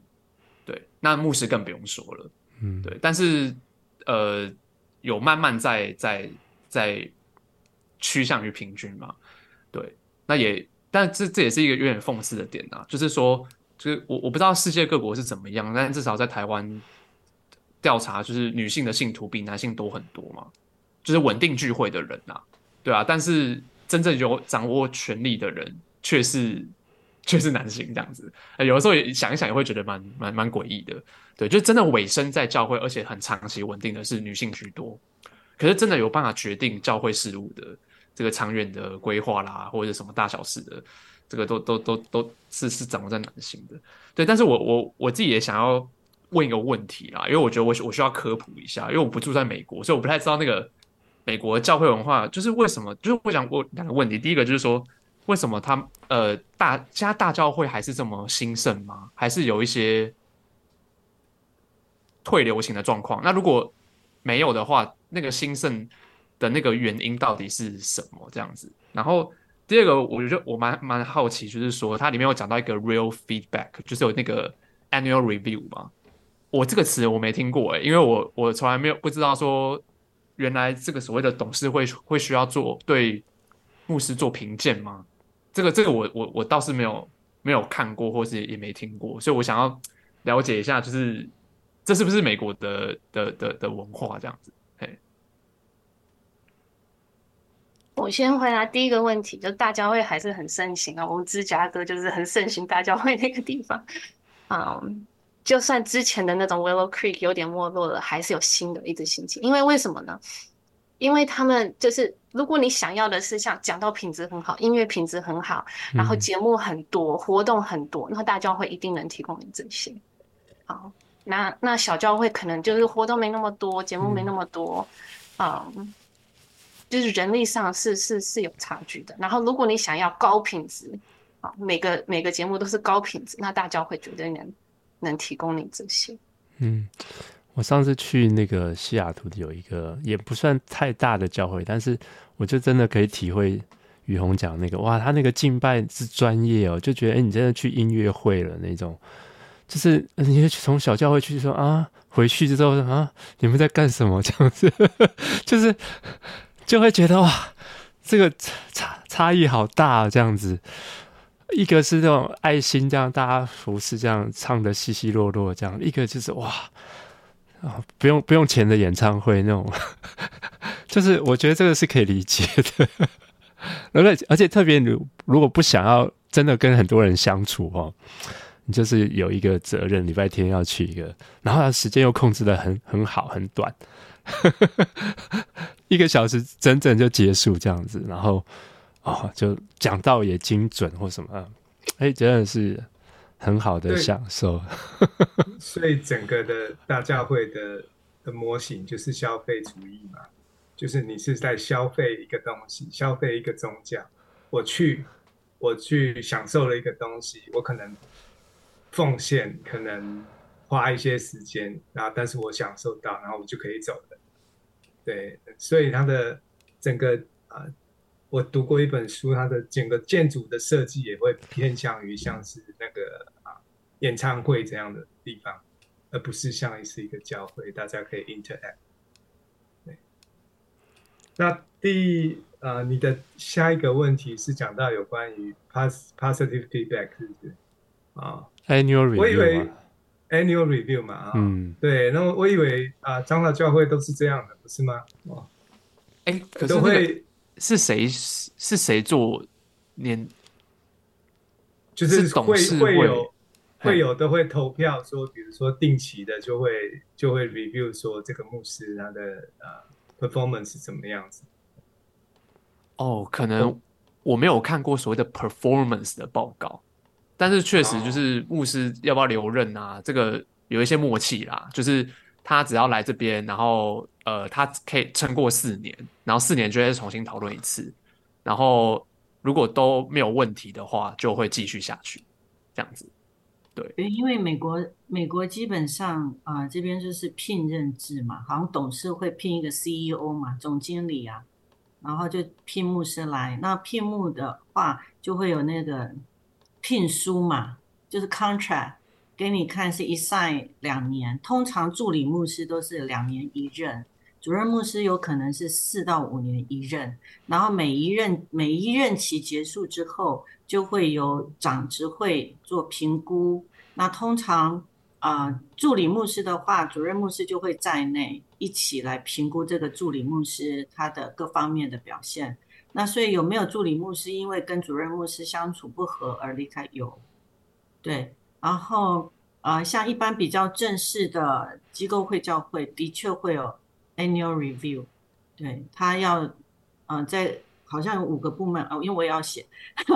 对，那牧师更不用说了，嗯，对，但是呃，有慢慢在在在趋向于平均嘛，对，那也，但这这也是一个有点讽刺的点啊，就是说，就是我我不知道世界各国是怎么样，但至少在台湾调查，就是女性的信徒比男性多很多嘛，就是稳定聚会的人啊，对啊，但是真正有掌握权力的人却是。却是男性这样子，有的时候也想一想也会觉得蛮蛮蛮诡异的，对，就真的尾声在教会，而且很长期稳定的是女性居多，可是真的有办法决定教会事务的这个长远的规划啦，或者什么大小事的，这个都都都都是是掌握在男性的，对，但是我我我自己也想要问一个问题啦，因为我觉得我我需要科普一下，因为我不住在美国，所以我不太知道那个美国的教会文化就是为什么，就是我想问两个问题，第一个就是说。为什么他呃大家大教会还是这么兴盛吗？还是有一些退流行的状况？那如果没有的话，那个兴盛的那个原因到底是什么？这样子。然后第二个，我觉得我蛮蛮好奇，就是说它里面有讲到一个 real feedback，就是有那个 annual review 嘛。我这个词我没听过诶，因为我我从来没有不知道说原来这个所谓的董事会会需要做对牧师做评鉴吗？这个这个我我我倒是没有没有看过，或是也没听过，所以我想要了解一下，就是这是不是美国的的的的文化这样子？嘿，我先回答第一个问题，就大教会还是很盛行啊。我们芝加哥就是很盛行大教会那个地方，嗯，就算之前的那种 Willow Creek 有点没落了，还是有新的一直兴起。因为为什么呢？因为他们就是，如果你想要的是像讲到品质很好，音乐品质很好，然后节目很多，嗯、活动很多，那大教会一定能提供你这些。好。那那小教会可能就是活动没那么多，节目没那么多，嗯，嗯，就是人力上是是是有差距的。然后如果你想要高品质，啊，每个每个节目都是高品质，那大教会绝对能能提供你这些。嗯，我上次去那个西雅图的有一个也不算太大的教会，但是我就真的可以体会宇宏讲那个，哇，他那个敬拜是专业哦，就觉得哎、你真的去音乐会了那种。就是你从小教会去说啊，回去之后啊，你们在干什么？(laughs) 这样子，就是就会觉得哇，这个差差异好大啊！这样子，一个是那种爱心，这样大家服侍，这样唱的稀稀落落，这样；一个就是哇啊，不用不用钱的演唱会那种，(laughs) 就是我觉得这个是可以理解的。(laughs) 而且而且特别，如如果不想要真的跟很多人相处哦。你就是有一个责任，礼拜天要去一个，然后时间又控制得很很好，很短，(laughs) 一个小时整整就结束这样子，然后哦，就讲到也精准或什么，哎，真的是很好的享受。(laughs) 所以整个的大教会的的模型就是消费主义嘛，就是你是在消费一个东西，消费一个宗教。我去，我去享受了一个东西，我可能。奉献可能花一些时间，然后但是我享受到，然后我就可以走了。对，所以它的整个我读过一本书，它的整个建筑的设计也会偏向于像是那个啊演唱会这样的地方，而不是像是一个教会，大家可以 interact。对，那第呃，你的下一个问题是讲到有关于 pos positive feedback 是不是？啊。Annual review 我以为 annual review 嘛，啊，嗯，对，那我以为啊，长老教会都是这样的，不是吗？哦，哎、欸，可是会是谁是谁做年？就是会是会有会有都会投票说，比如说定期的就会就会 review 说这个牧师他的呃 performance 是怎么样子？哦，可能我没有看过所谓的 performance 的报告。但是确实就是牧师要不要留任啊？这个有一些默契啦，就是他只要来这边，然后呃，他可以撑过四年，然后四年就会重新讨论一次，然后如果都没有问题的话，就会继续下去，这样子。对，因为美国美国基本上啊、呃，这边就是聘任制嘛，好像董事会聘一个 CEO 嘛，总经理啊，然后就聘牧师来。那聘牧的话，就会有那个。聘书嘛，就是 contract，给你看是一赛两年。通常助理牧师都是两年一任，主任牧师有可能是四到五年一任。然后每一任每一任期结束之后，就会有长执会做评估。那通常啊、助理牧师的话，主任牧师就会在内一起来评估这个助理牧师他的各方面的表现。那所以有没有助理牧师因为跟主任牧师相处不合而离开？有，对。然后呃，像一般比较正式的机构会教会，的确会有 annual review，对，他要嗯、在好像有五个部门哦，因为我也要写，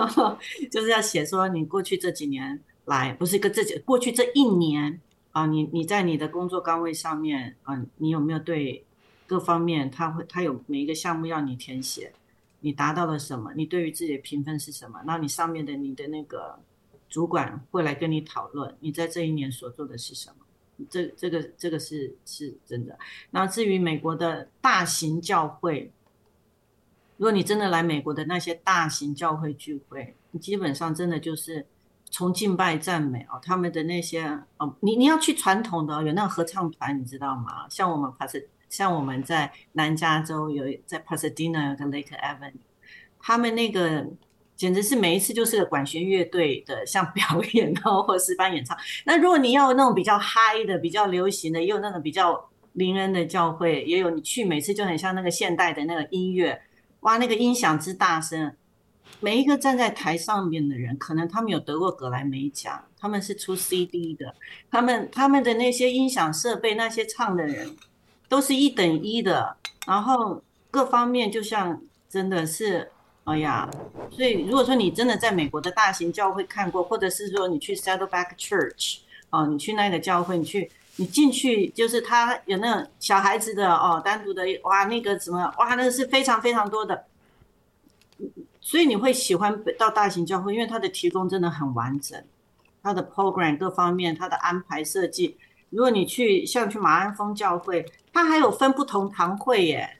(laughs) 就是要写说你过去这几年来，不是一个这几过去这一年啊、你你在你的工作岗位上面啊、呃，你有没有对各方面他会他有每一个项目要你填写。你达到了什么？你对于自己的评分是什么？那你上面的你的那个主管会来跟你讨论，你在这一年所做的是什么？这这个这个是是真的。那至于美国的大型教会，如果你真的来美国的那些大型教会聚会，你基本上真的就是从敬拜赞美哦，他们的那些哦，你你要去传统的有那个合唱团，你知道吗？像我们帕斯。像我们在南加州有在 Pasadena 有个 Lake Avenue，他们那个简直是每一次就是管弦乐队的像表演哦，或是班演唱。那如果你要那种比较嗨的、比较流行的，也有那种比较灵恩的教会，也有你去每次就很像那个现代的那个音乐，哇，那个音响之大声。每一个站在台上面的人，可能他们有得过格莱美奖，他们是出 CD 的，他们他们的那些音响设备，那些唱的人，都是一等一的，然后各方面就像真的是，哎呀，所以如果说你真的在美国的大型教会看过，或者是说你去 Saddleback Church 哦，你去那个教会，你去你进去就是他有那种小孩子的哦，单独的哇，那个什么哇，那个是非常非常多的。所以你会喜欢到大型教会，因为它的提供真的很完整，它的 program 各方面，它的安排设计。如果你去像去马鞍峰教会，它还有分不同堂会耶，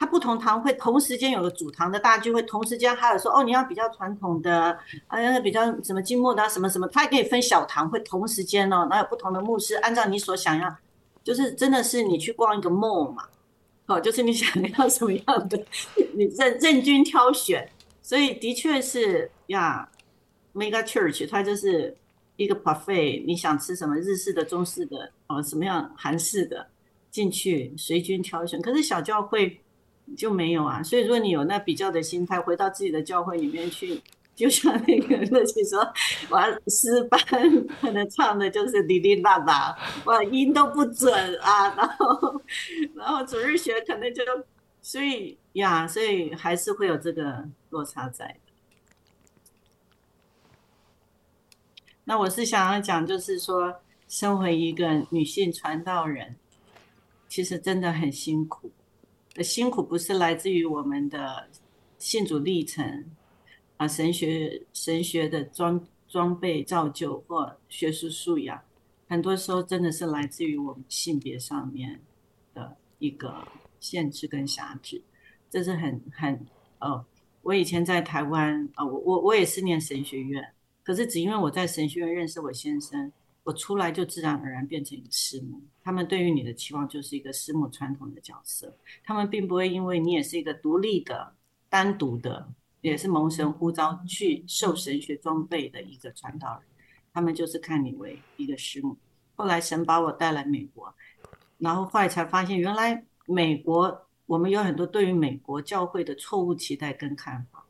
它不同堂会同时间有个主堂的大聚会，同时间还有说哦，你要比较传统的，啊，要比较什么静默的什么什么，它还可以分小堂会，同时间哦，那有不同的牧师，按照你所想要，就是真的是你去逛一个 mall 嘛，哦，就是你想要什么样的，你任任君挑选。所以的确是呀，Mega Church 它就是一个 buffet，你想吃什么日式的、中式的，哦，什么样韩式的，进去随君挑选。可是小教会就没有啊，所以如果你有那比较的心态，回到自己的教会里面去，就像那个乐琪说，哇，诗班可能唱的就是哩哩啦啦，哇，音都不准啊，然后然后主日学可能就。所以呀，所以还是会有这个落差在。那我是想要讲，就是说，身为一个女性传道人，其实真的很辛苦。辛苦不是来自于我们的信主历程啊，神学神学的装装备造就或学术素养，很多时候真的是来自于我们性别上面的一个。限制跟辖制，这是很很呃，我以前在台湾啊、我我我也是念神学院，可是只因为我在神学院认识我先生，我出来就自然而然变成一个师母。他们对于你的期望就是一个师母传统的角色，他们并不会因为你也是一个独立的、单独的，也是蒙神呼召去受神学装备的一个传道人，他们就是看你为一个师母。后来神把我带来美国，然后后来才发现原来。美国，我们有很多对于美国教会的错误期待跟看法。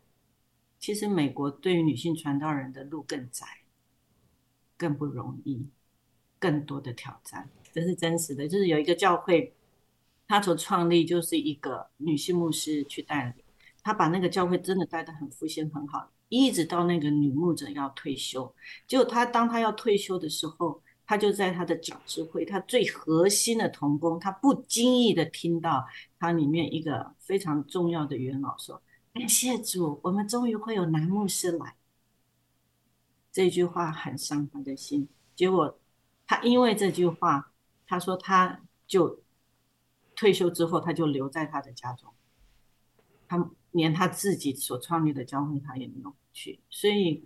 其实，美国对于女性传道人的路更窄，更不容易，更多的挑战，这是真实的。就是有一个教会，他所创立就是一个女性牧师去带领，他把那个教会真的带得很复兴很好，一直到那个女牧者要退休，结果他当他要退休的时候。他就在他的长智会，他最核心的同工，他不经意的听到他里面一个非常重要的元老说：“感谢主，我们终于会有男牧师来。”这句话很伤他的心。结果他因为这句话，他说他就退休之后，他就留在他的家中，他连他自己所创立的教会他也没有去，所以。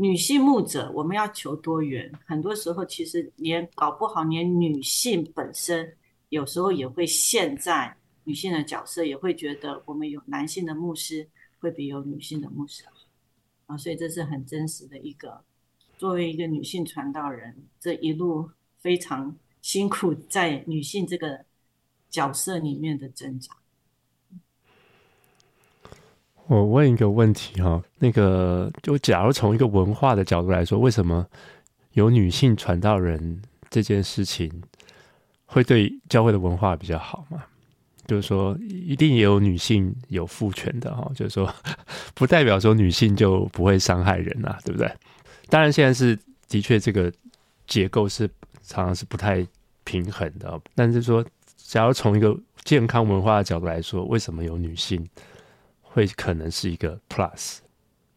女性牧者，我们要求多元。很多时候，其实连搞不好，连女性本身有时候也会陷在女性的角色，也会觉得我们有男性的牧师会比有女性的牧师好啊。所以这是很真实的一个，作为一个女性传道人，这一路非常辛苦在女性这个角色里面的挣扎。我问一个问题哈，那个就假如从一个文化的角度来说，为什么有女性传道人这件事情会对教会的文化比较好嘛？就是说，一定也有女性有父权的哈，就是说，(laughs) 不代表说女性就不会伤害人啊，对不对？当然，现在是的确这个结构是常常是不太平衡的，但是说，假如从一个健康文化的角度来说，为什么有女性？会可能是一个 plus。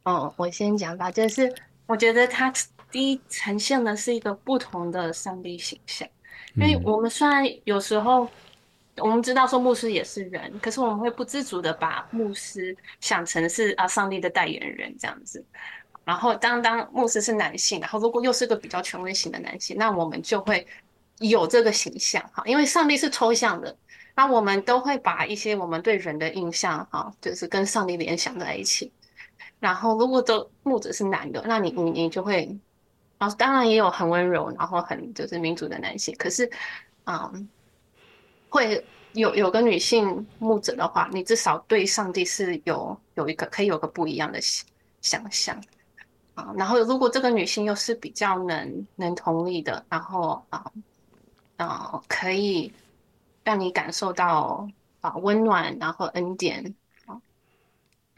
哦，我先讲吧，就是我觉得它第一呈现的是一个不同的上帝形象，因为我们虽然有时候我们知道说牧师也是人，可是我们会不自主的把牧师想成是啊上帝的代言人这样子。然后当当牧师是男性，然后如果又是个比较权威型的男性，那我们就会有这个形象哈，因为上帝是抽象的。那我们都会把一些我们对人的印象，哈，就是跟上帝联想在一起。然后如果这牧者是男的，那你你你就会，啊，当然也有很温柔，然后很就是民主的男性，可是，嗯，会有有个女性牧者的话，你至少对上帝是有有一个可以有个不一样的想象啊。然后如果这个女性又是比较能能同理的，然后啊啊可以让你感受到啊温暖，然后恩典啊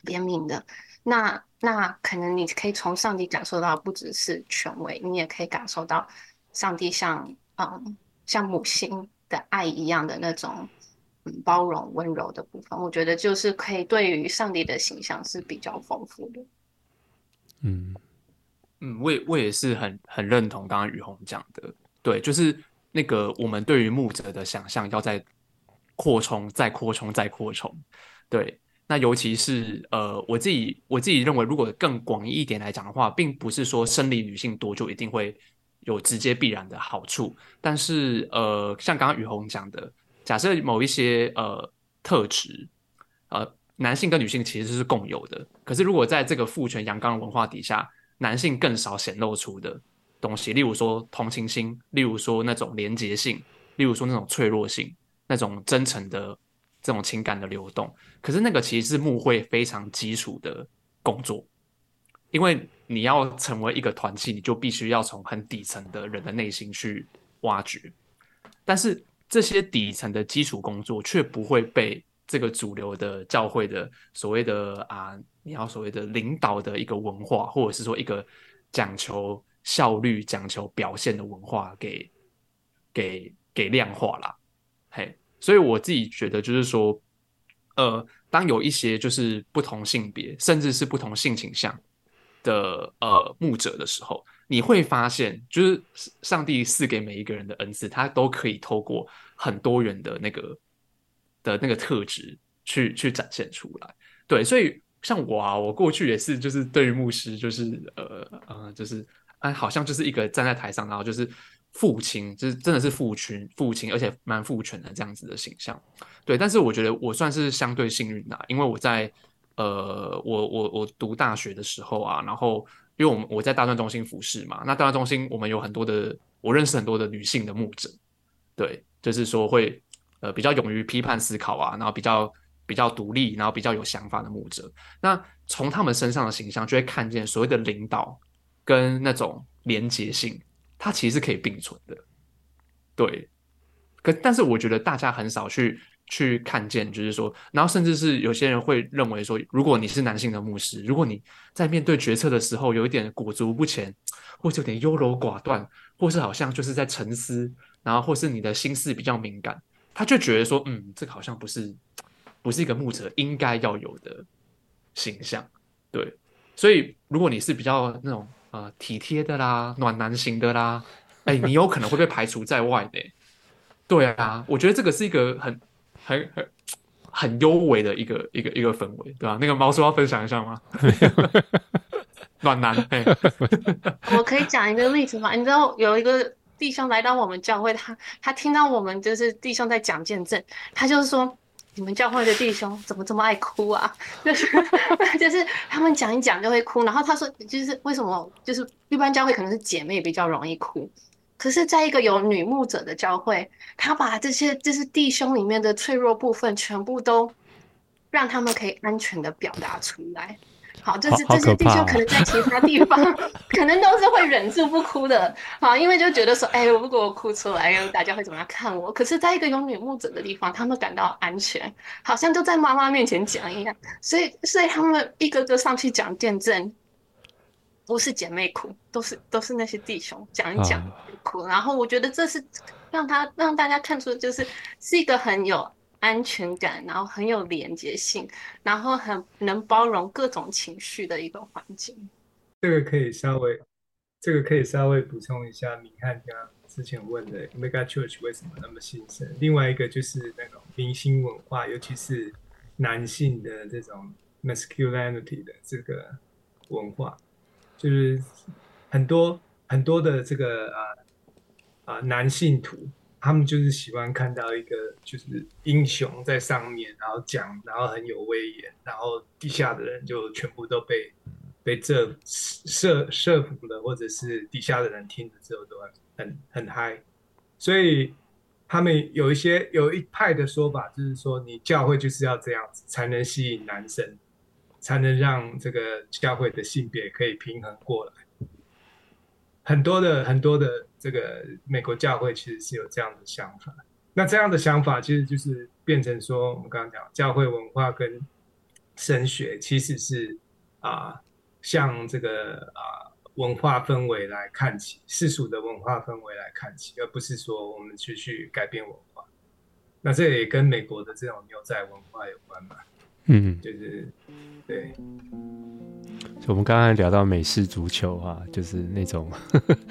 怜悯的。那那可能你可以从上帝感受到不只是权威，你也可以感受到上帝像嗯像母亲的爱一样的那种嗯包容温柔的部分。我觉得就是可以对于上帝的形象是比较丰富的。嗯嗯，我也我也是很很认同刚刚雨虹讲的，对，就是那个我们对于牧者的想象要再扩充、再扩充、再扩充，对。那尤其是呃，我自己我自己认为，如果更广义一点来讲的话，并不是说生理女性多就一定会有直接必然的好处。但是呃，像刚刚雨虹讲的，假设某一些呃特质，呃，男性跟女性其实是共有的。可是如果在这个父权阳刚的文化底下，男性更少显露出的东西，例如说同情心，例如说那种连结性，例如说那种脆弱性，那种真诚的。这种情感的流动，可是那个其实是牧会非常基础的工作，因为你要成为一个团契，你就必须要从很底层的人的内心去挖掘。但是这些底层的基础工作却不会被这个主流的教会的所谓的啊，你要所谓的领导的一个文化，或者是说一个讲求效率、讲求表现的文化给给给量化了，嘿。所以我自己觉得，就是说，呃，当有一些就是不同性别，甚至是不同性倾向的呃牧者的时候，你会发现，就是上帝赐给每一个人的恩赐，他都可以透过很多元的那个的那个特质去去展现出来。对，所以像我啊，我过去也是，就是对于牧师，就是呃呃，就是啊，好像就是一个站在台上，然后就是。父亲就是真的是父亲，父亲，而且蛮父权的这样子的形象，对。但是我觉得我算是相对幸运的，因为我在呃，我我我读大学的时候啊，然后因为我们我在大专中心服侍嘛，那大专中心我们有很多的，我认识很多的女性的牧者，对，就是说会呃比较勇于批判思考啊，然后比较比较独立，然后比较有想法的牧者。那从他们身上的形象，就会看见所谓的领导跟那种连结性。它其实是可以并存的，对。可但是我觉得大家很少去去看见，就是说，然后甚至是有些人会认为说，如果你是男性的牧师，如果你在面对决策的时候有一点裹足不前，或者有点优柔寡断，或是好像就是在沉思，然后或是你的心思比较敏感，他就觉得说，嗯，这个好像不是不是一个牧者应该要有的形象，对。所以如果你是比较那种。呃，体贴的啦，暖男型的啦，哎、你有可能会被排除在外的。对啊，我觉得这个是一个很、很、很、很优美的一个、一个、一个氛围，对吧、啊？那个毛叔要分享一下吗？(laughs) 暖男，哎，(laughs) 我可以讲一个例子吗？你知道有一个弟兄来到我们教会，他他听到我们就是弟兄在讲见证，他就是说。你们教会的弟兄怎么这么爱哭啊？(laughs) 就是就是他们讲一讲就会哭，然后他说，就是为什么？就是一般教会可能是姐妹比较容易哭，可是在一个有女牧者的教会，他把这些就是弟兄里面的脆弱部分全部都让他们可以安全的表达出来。好，就是这些弟兄可能在其他地方 (laughs) (laughs) 可能都是会忍住不哭的，好，因为就觉得说，哎，如果我哭出来，大家会怎么样看我？可是，在一个有女牧者的地方，他们感到安全，好像就在妈妈面前讲一样，所以，所以他们一个个上去讲见证，不是姐妹哭，都是都是那些弟兄讲一讲哭，然后我觉得这是让他让大家看出，就是是一个很有。安全感，然后很有连接性，然后很能包容各种情绪的一个环境。这个可以稍微，这个可以稍微补充一下。你看，刚刚之前问的 Mega Church 为什么那么兴盛？另外一个就是那种明星文化，尤其是男性的这种 masculinity 的这个文化，就是很多很多的这个啊啊男性徒。他们就是喜欢看到一个就是英雄在上面，然后讲，然后很有威严，然后地下的人就全部都被被这设设服了，或者是底下的人听了之后都很很很嗨，所以他们有一些有一派的说法，就是说你教会就是要这样子才能吸引男生，才能让这个教会的性别可以平衡过来。很多的很多的这个美国教会其实是有这样的想法，那这样的想法其实就是变成说，我们刚刚讲教会文化跟神学其实是啊，像这个啊文化氛围来看起，世俗的文化氛围来看起，而不是说我们去去改变文化。那这也跟美国的这种牛仔文化有关嘛？嗯，就是对。我们刚刚聊到美式足球啊，就是那种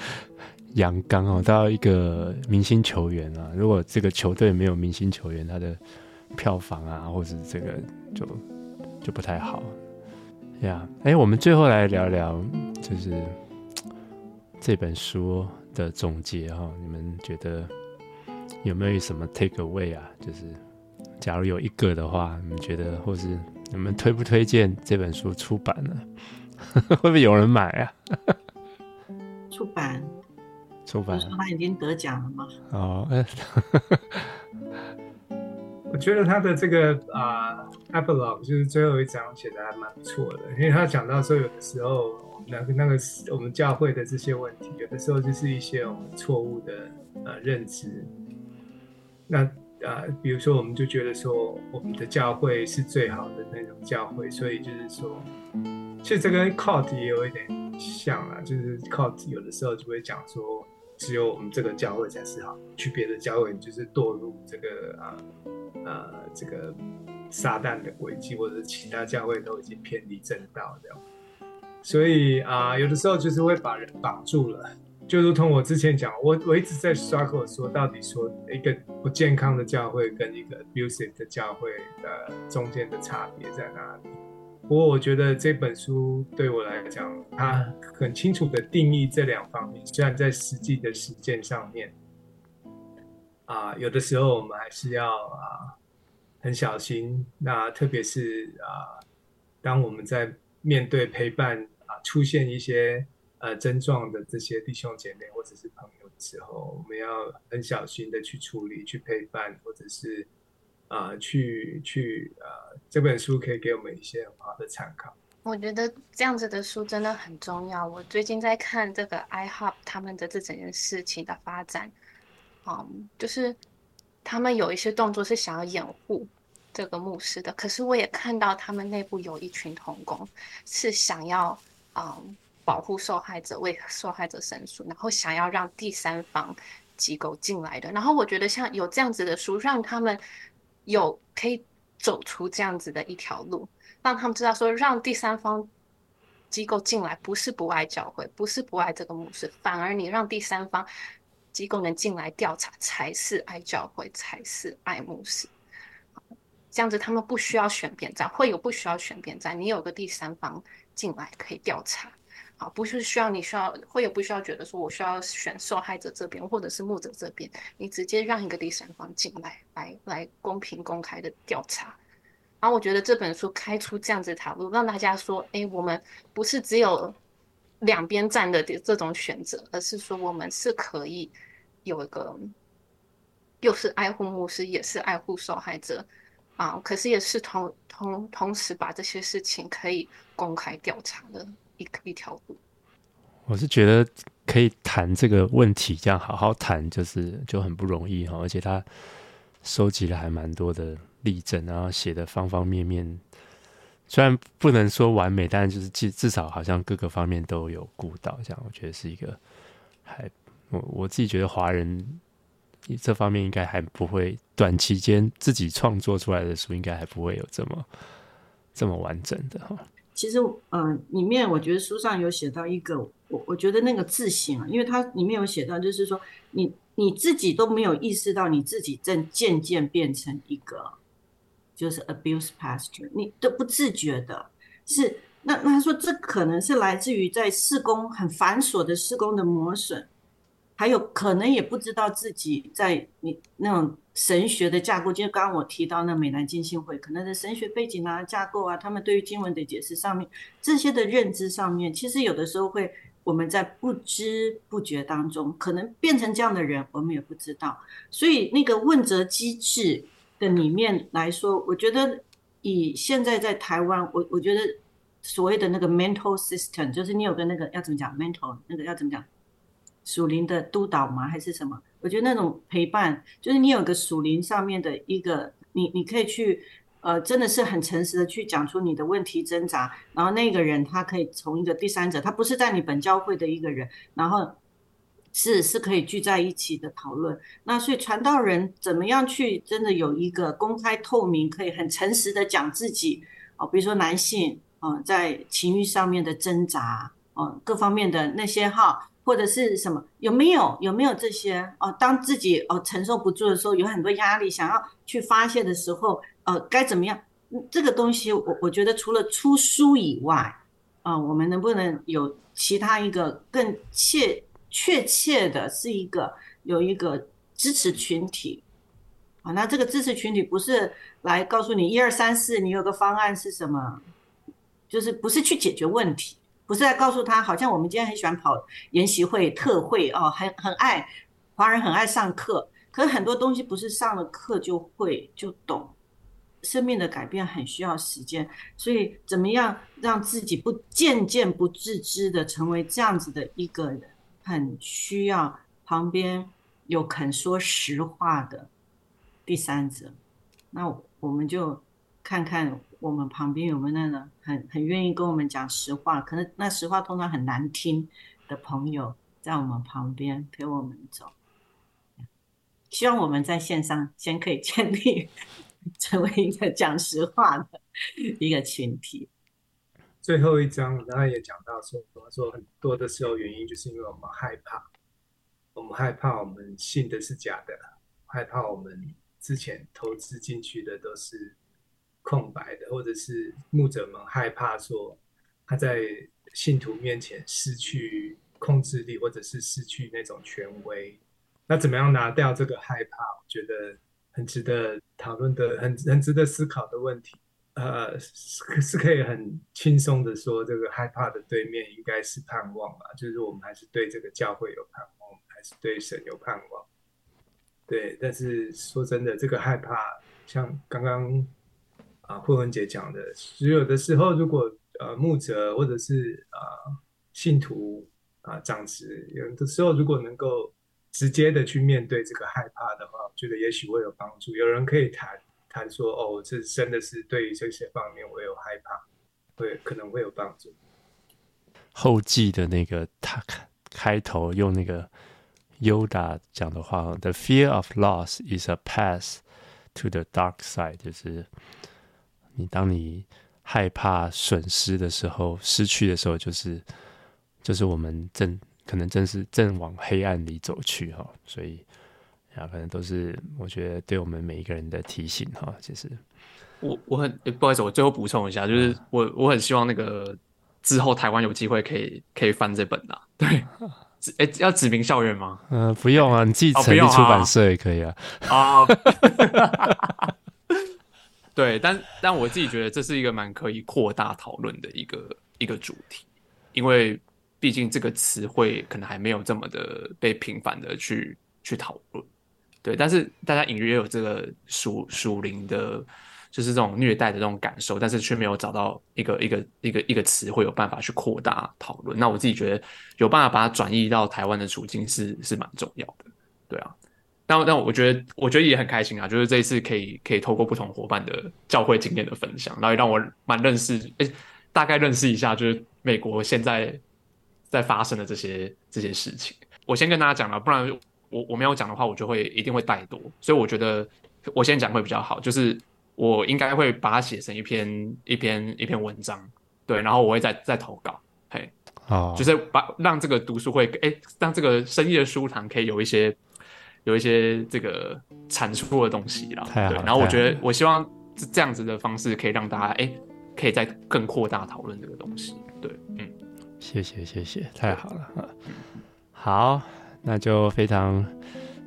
(laughs) 阳刚哦，到一个明星球员啊，如果这个球队没有明星球员，他的票房啊，或者这个就就不太好呀。哎，我们最后来聊聊，就是这本书的总结哈，你们觉得有没有什么 take away 啊？就是假如有一个的话，你们觉得，或是你们推不推荐这本书出版呢？(laughs) 会不会有人买啊？出版，出版，他已经得奖了吗？哦，(laughs) 我觉得他的这个啊、uh, epilogue 就是最后一章写的还蛮不错的，因为他讲到说有的时候那个那个我们教会的这些问题，有的时候就是一些我们错误的呃认知。那啊、比如说我们就觉得说我们的教会是最好的那种教会，所以就是说。其实这跟 cult 也有一点像啊，就是 cult 有的时候就会讲说，只有我们这个教会才是好，去别的教会就是堕入这个啊啊这个撒旦的轨迹，或者其他教会都已经偏离正道这样。所以啊，有的时候就是会把人绑住了，就如同我之前讲，我我一直在 struggle 说，到底说一个不健康的教会跟一个 abusive 的教会的中间的差别在哪里？不过我觉得这本书对我来讲，它很清楚的定义这两方面。虽然在实际的实践上面，啊，有的时候我们还是要啊很小心。那特别是啊，当我们在面对陪伴啊出现一些呃症状的这些弟兄姐妹或者是朋友的时候，我们要很小心的去处理、去陪伴，或者是。啊、呃，去去呃，这本书可以给我们一些很好的参考。我觉得这样子的书真的很重要。我最近在看这个 IHOP 他们的这整件事情的发展，嗯，就是他们有一些动作是想要掩护这个牧师的，可是我也看到他们内部有一群同工是想要嗯保护受害者，为受害者申诉，然后想要让第三方机构进来的。然后我觉得像有这样子的书，让他们。有可以走出这样子的一条路，让他们知道说，让第三方机构进来不是不爱教会，不是不爱这个牧师，反而你让第三方机构能进来调查，才是爱教会，才是爱牧师。这样子他们不需要选边站，会有不需要选边站，你有个第三方进来可以调查。不是需要你需要会有不需要觉得说我需要选受害者这边或者是牧者这边，你直接让一个第三方进来，来来公平公开的调查。然后我觉得这本书开出这样子的条路，让大家说，哎，我们不是只有两边站的这种选择，而是说我们是可以有一个，又是爱护牧师，也是爱护受害者啊，可是也是同同同时把这些事情可以公开调查的。一一条路，我是觉得可以谈这个问题，这样好好谈，就是就很不容易哈。而且他收集了还蛮多的例证，然后写的方方面面，虽然不能说完美，但就是至至少好像各个方面都有顾到。这样我觉得是一个还我我自己觉得华人这方面应该还不会短期间自己创作出来的书，应该还不会有这么这么完整的哈。其实，嗯、呃，里面我觉得书上有写到一个，我我觉得那个自省啊，因为它里面有写到，就是说你你自己都没有意识到你自己正渐渐变成一个就是 abuse pastor，你都不自觉的，是那那他说这可能是来自于在施工很繁琐的施工的磨损，还有可能也不知道自己在你那种神学的架构，就刚刚我提到那美南浸信会，可能的神学背景啊、架构啊，他们对于经文的解释上面，这些的认知上面，其实有的时候会我们在不知不觉当中，可能变成这样的人，我们也不知道。所以那个问责机制的里面来说，我觉得以现在在台湾，我我觉得所谓的那个 mental system，就是你有个那个要怎么讲 mental 那个要怎么讲？属灵的督导吗？还是什么？我觉得那种陪伴，就是你有个属灵上面的一个，你你可以去，呃，真的是很诚实的去讲出你的问题挣扎，然后那个人他可以从一个第三者，他不是在你本教会的一个人，然后是是可以聚在一起的讨论。那所以传道人怎么样去真的有一个公开透明，可以很诚实的讲自己哦，比如说男性啊，在情欲上面的挣扎哦，各方面的那些哈。或者是什么？有没有有没有这些哦？当自己哦承受不住的时候，有很多压力，想要去发泄的时候，呃，该怎么样？这个东西，我我觉得除了出书以外，啊、我们能不能有其他一个更切确切的，是一个有一个支持群体啊？那这个支持群体不是来告诉你一二三四，你有个方案是什么？就是不是去解决问题。不是在告诉他，好像我们今天很喜欢跑研习会、特会哦，很很爱华人，很爱上课。可是很多东西不是上了课就会就懂，生命的改变很需要时间。所以怎么样让自己不渐渐不自知的成为这样子的一个人，很需要旁边有肯说实话的第三者。那我们就看看。我们旁边有没有那种很很愿意跟我们讲实话？可能那实话通常很难听的朋友在我们旁边陪我们走。希望我们在线上先可以建立成为一个讲实话的一个群体。最后一章我，刚刚也讲到说，说很多的时候原因就是因为我们害怕，我们害怕我们信的是假的，害怕我们之前投资进去的都是。空白的，或者是牧者们害怕说他在信徒面前失去控制力，或者是失去那种权威。那怎么样拿掉这个害怕？我觉得很值得讨论的，很很值得思考的问题。呃，是是可以很轻松的说，这个害怕的对面应该是盼望吧，就是我们还是对这个教会有盼望，还是对神有盼望。对，但是说真的，这个害怕像刚刚。啊，慧文姐讲的，只有的时候，如果呃牧者或者是啊、呃、信徒啊长子，有的时候如果能够直接的去面对这个害怕的话，我觉得也许会有帮助。有人可以谈谈说，哦，这真的是对于这些方面我有害怕，会可能会有帮助。后记的那个他开开头用那个 Yoda 讲的话，The fear of loss is a path to the dark side，就是。你当你害怕损失的时候，失去的时候，就是就是我们正可能正是正往黑暗里走去哈，所以啊，可能都是我觉得对我们每一个人的提醒哈。其实我我很不好意思，我最后补充一下，就是我我很希望那个之后台湾有机会可以可以翻这本呐，对，(laughs) 哎、欸，要指名校院吗？嗯、呃，不用啊，你自己成立出版社也可以啊。啊。(laughs) (laughs) 对，但但我自己觉得这是一个蛮可以扩大讨论的一个一个主题，因为毕竟这个词汇可能还没有这么的被频繁的去去讨论。对，但是大家隐约有这个属属灵的，就是这种虐待的这种感受，但是却没有找到一个一个一个一个词汇有办法去扩大讨论。那我自己觉得有办法把它转移到台湾的处境是是蛮重要的。对啊。但但我觉得，我觉得也很开心啊，就是这一次可以可以透过不同伙伴的教会经验的分享，然后也让我蛮认识，诶、欸，大概认识一下，就是美国现在在发生的这些这些事情。我先跟大家讲了，不然我我没有讲的话，我就会一定会带多，所以我觉得我先讲会比较好。就是我应该会把它写成一篇一篇一篇文章，对，然后我会再再投稿，嘿，哦，就是把让这个读书会，诶、欸，让这个深夜书堂可以有一些。有一些这个产出的东西啦，对，然后我觉得我希望这这样子的方式可以让大家哎、欸，可以再更扩大讨论这个东西，对，嗯，谢谢谢谢，太好了，好，那就非常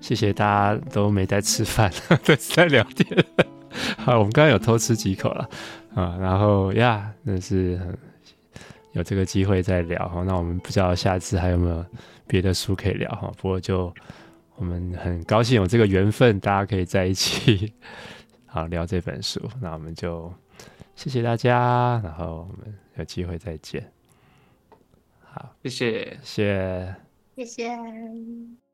谢谢大家都没在吃饭，(laughs) 都在聊天。(laughs) 好，我们刚刚有偷吃几口了啊，然后呀，那是有这个机会再聊哈。那我们不知道下次还有没有别的书可以聊哈。不过就我们很高兴有这个缘分，大家可以在一起 (laughs) 好聊这本书。那我们就谢谢大家，然后我们有机会再见。好，谢谢，谢谢，谢谢。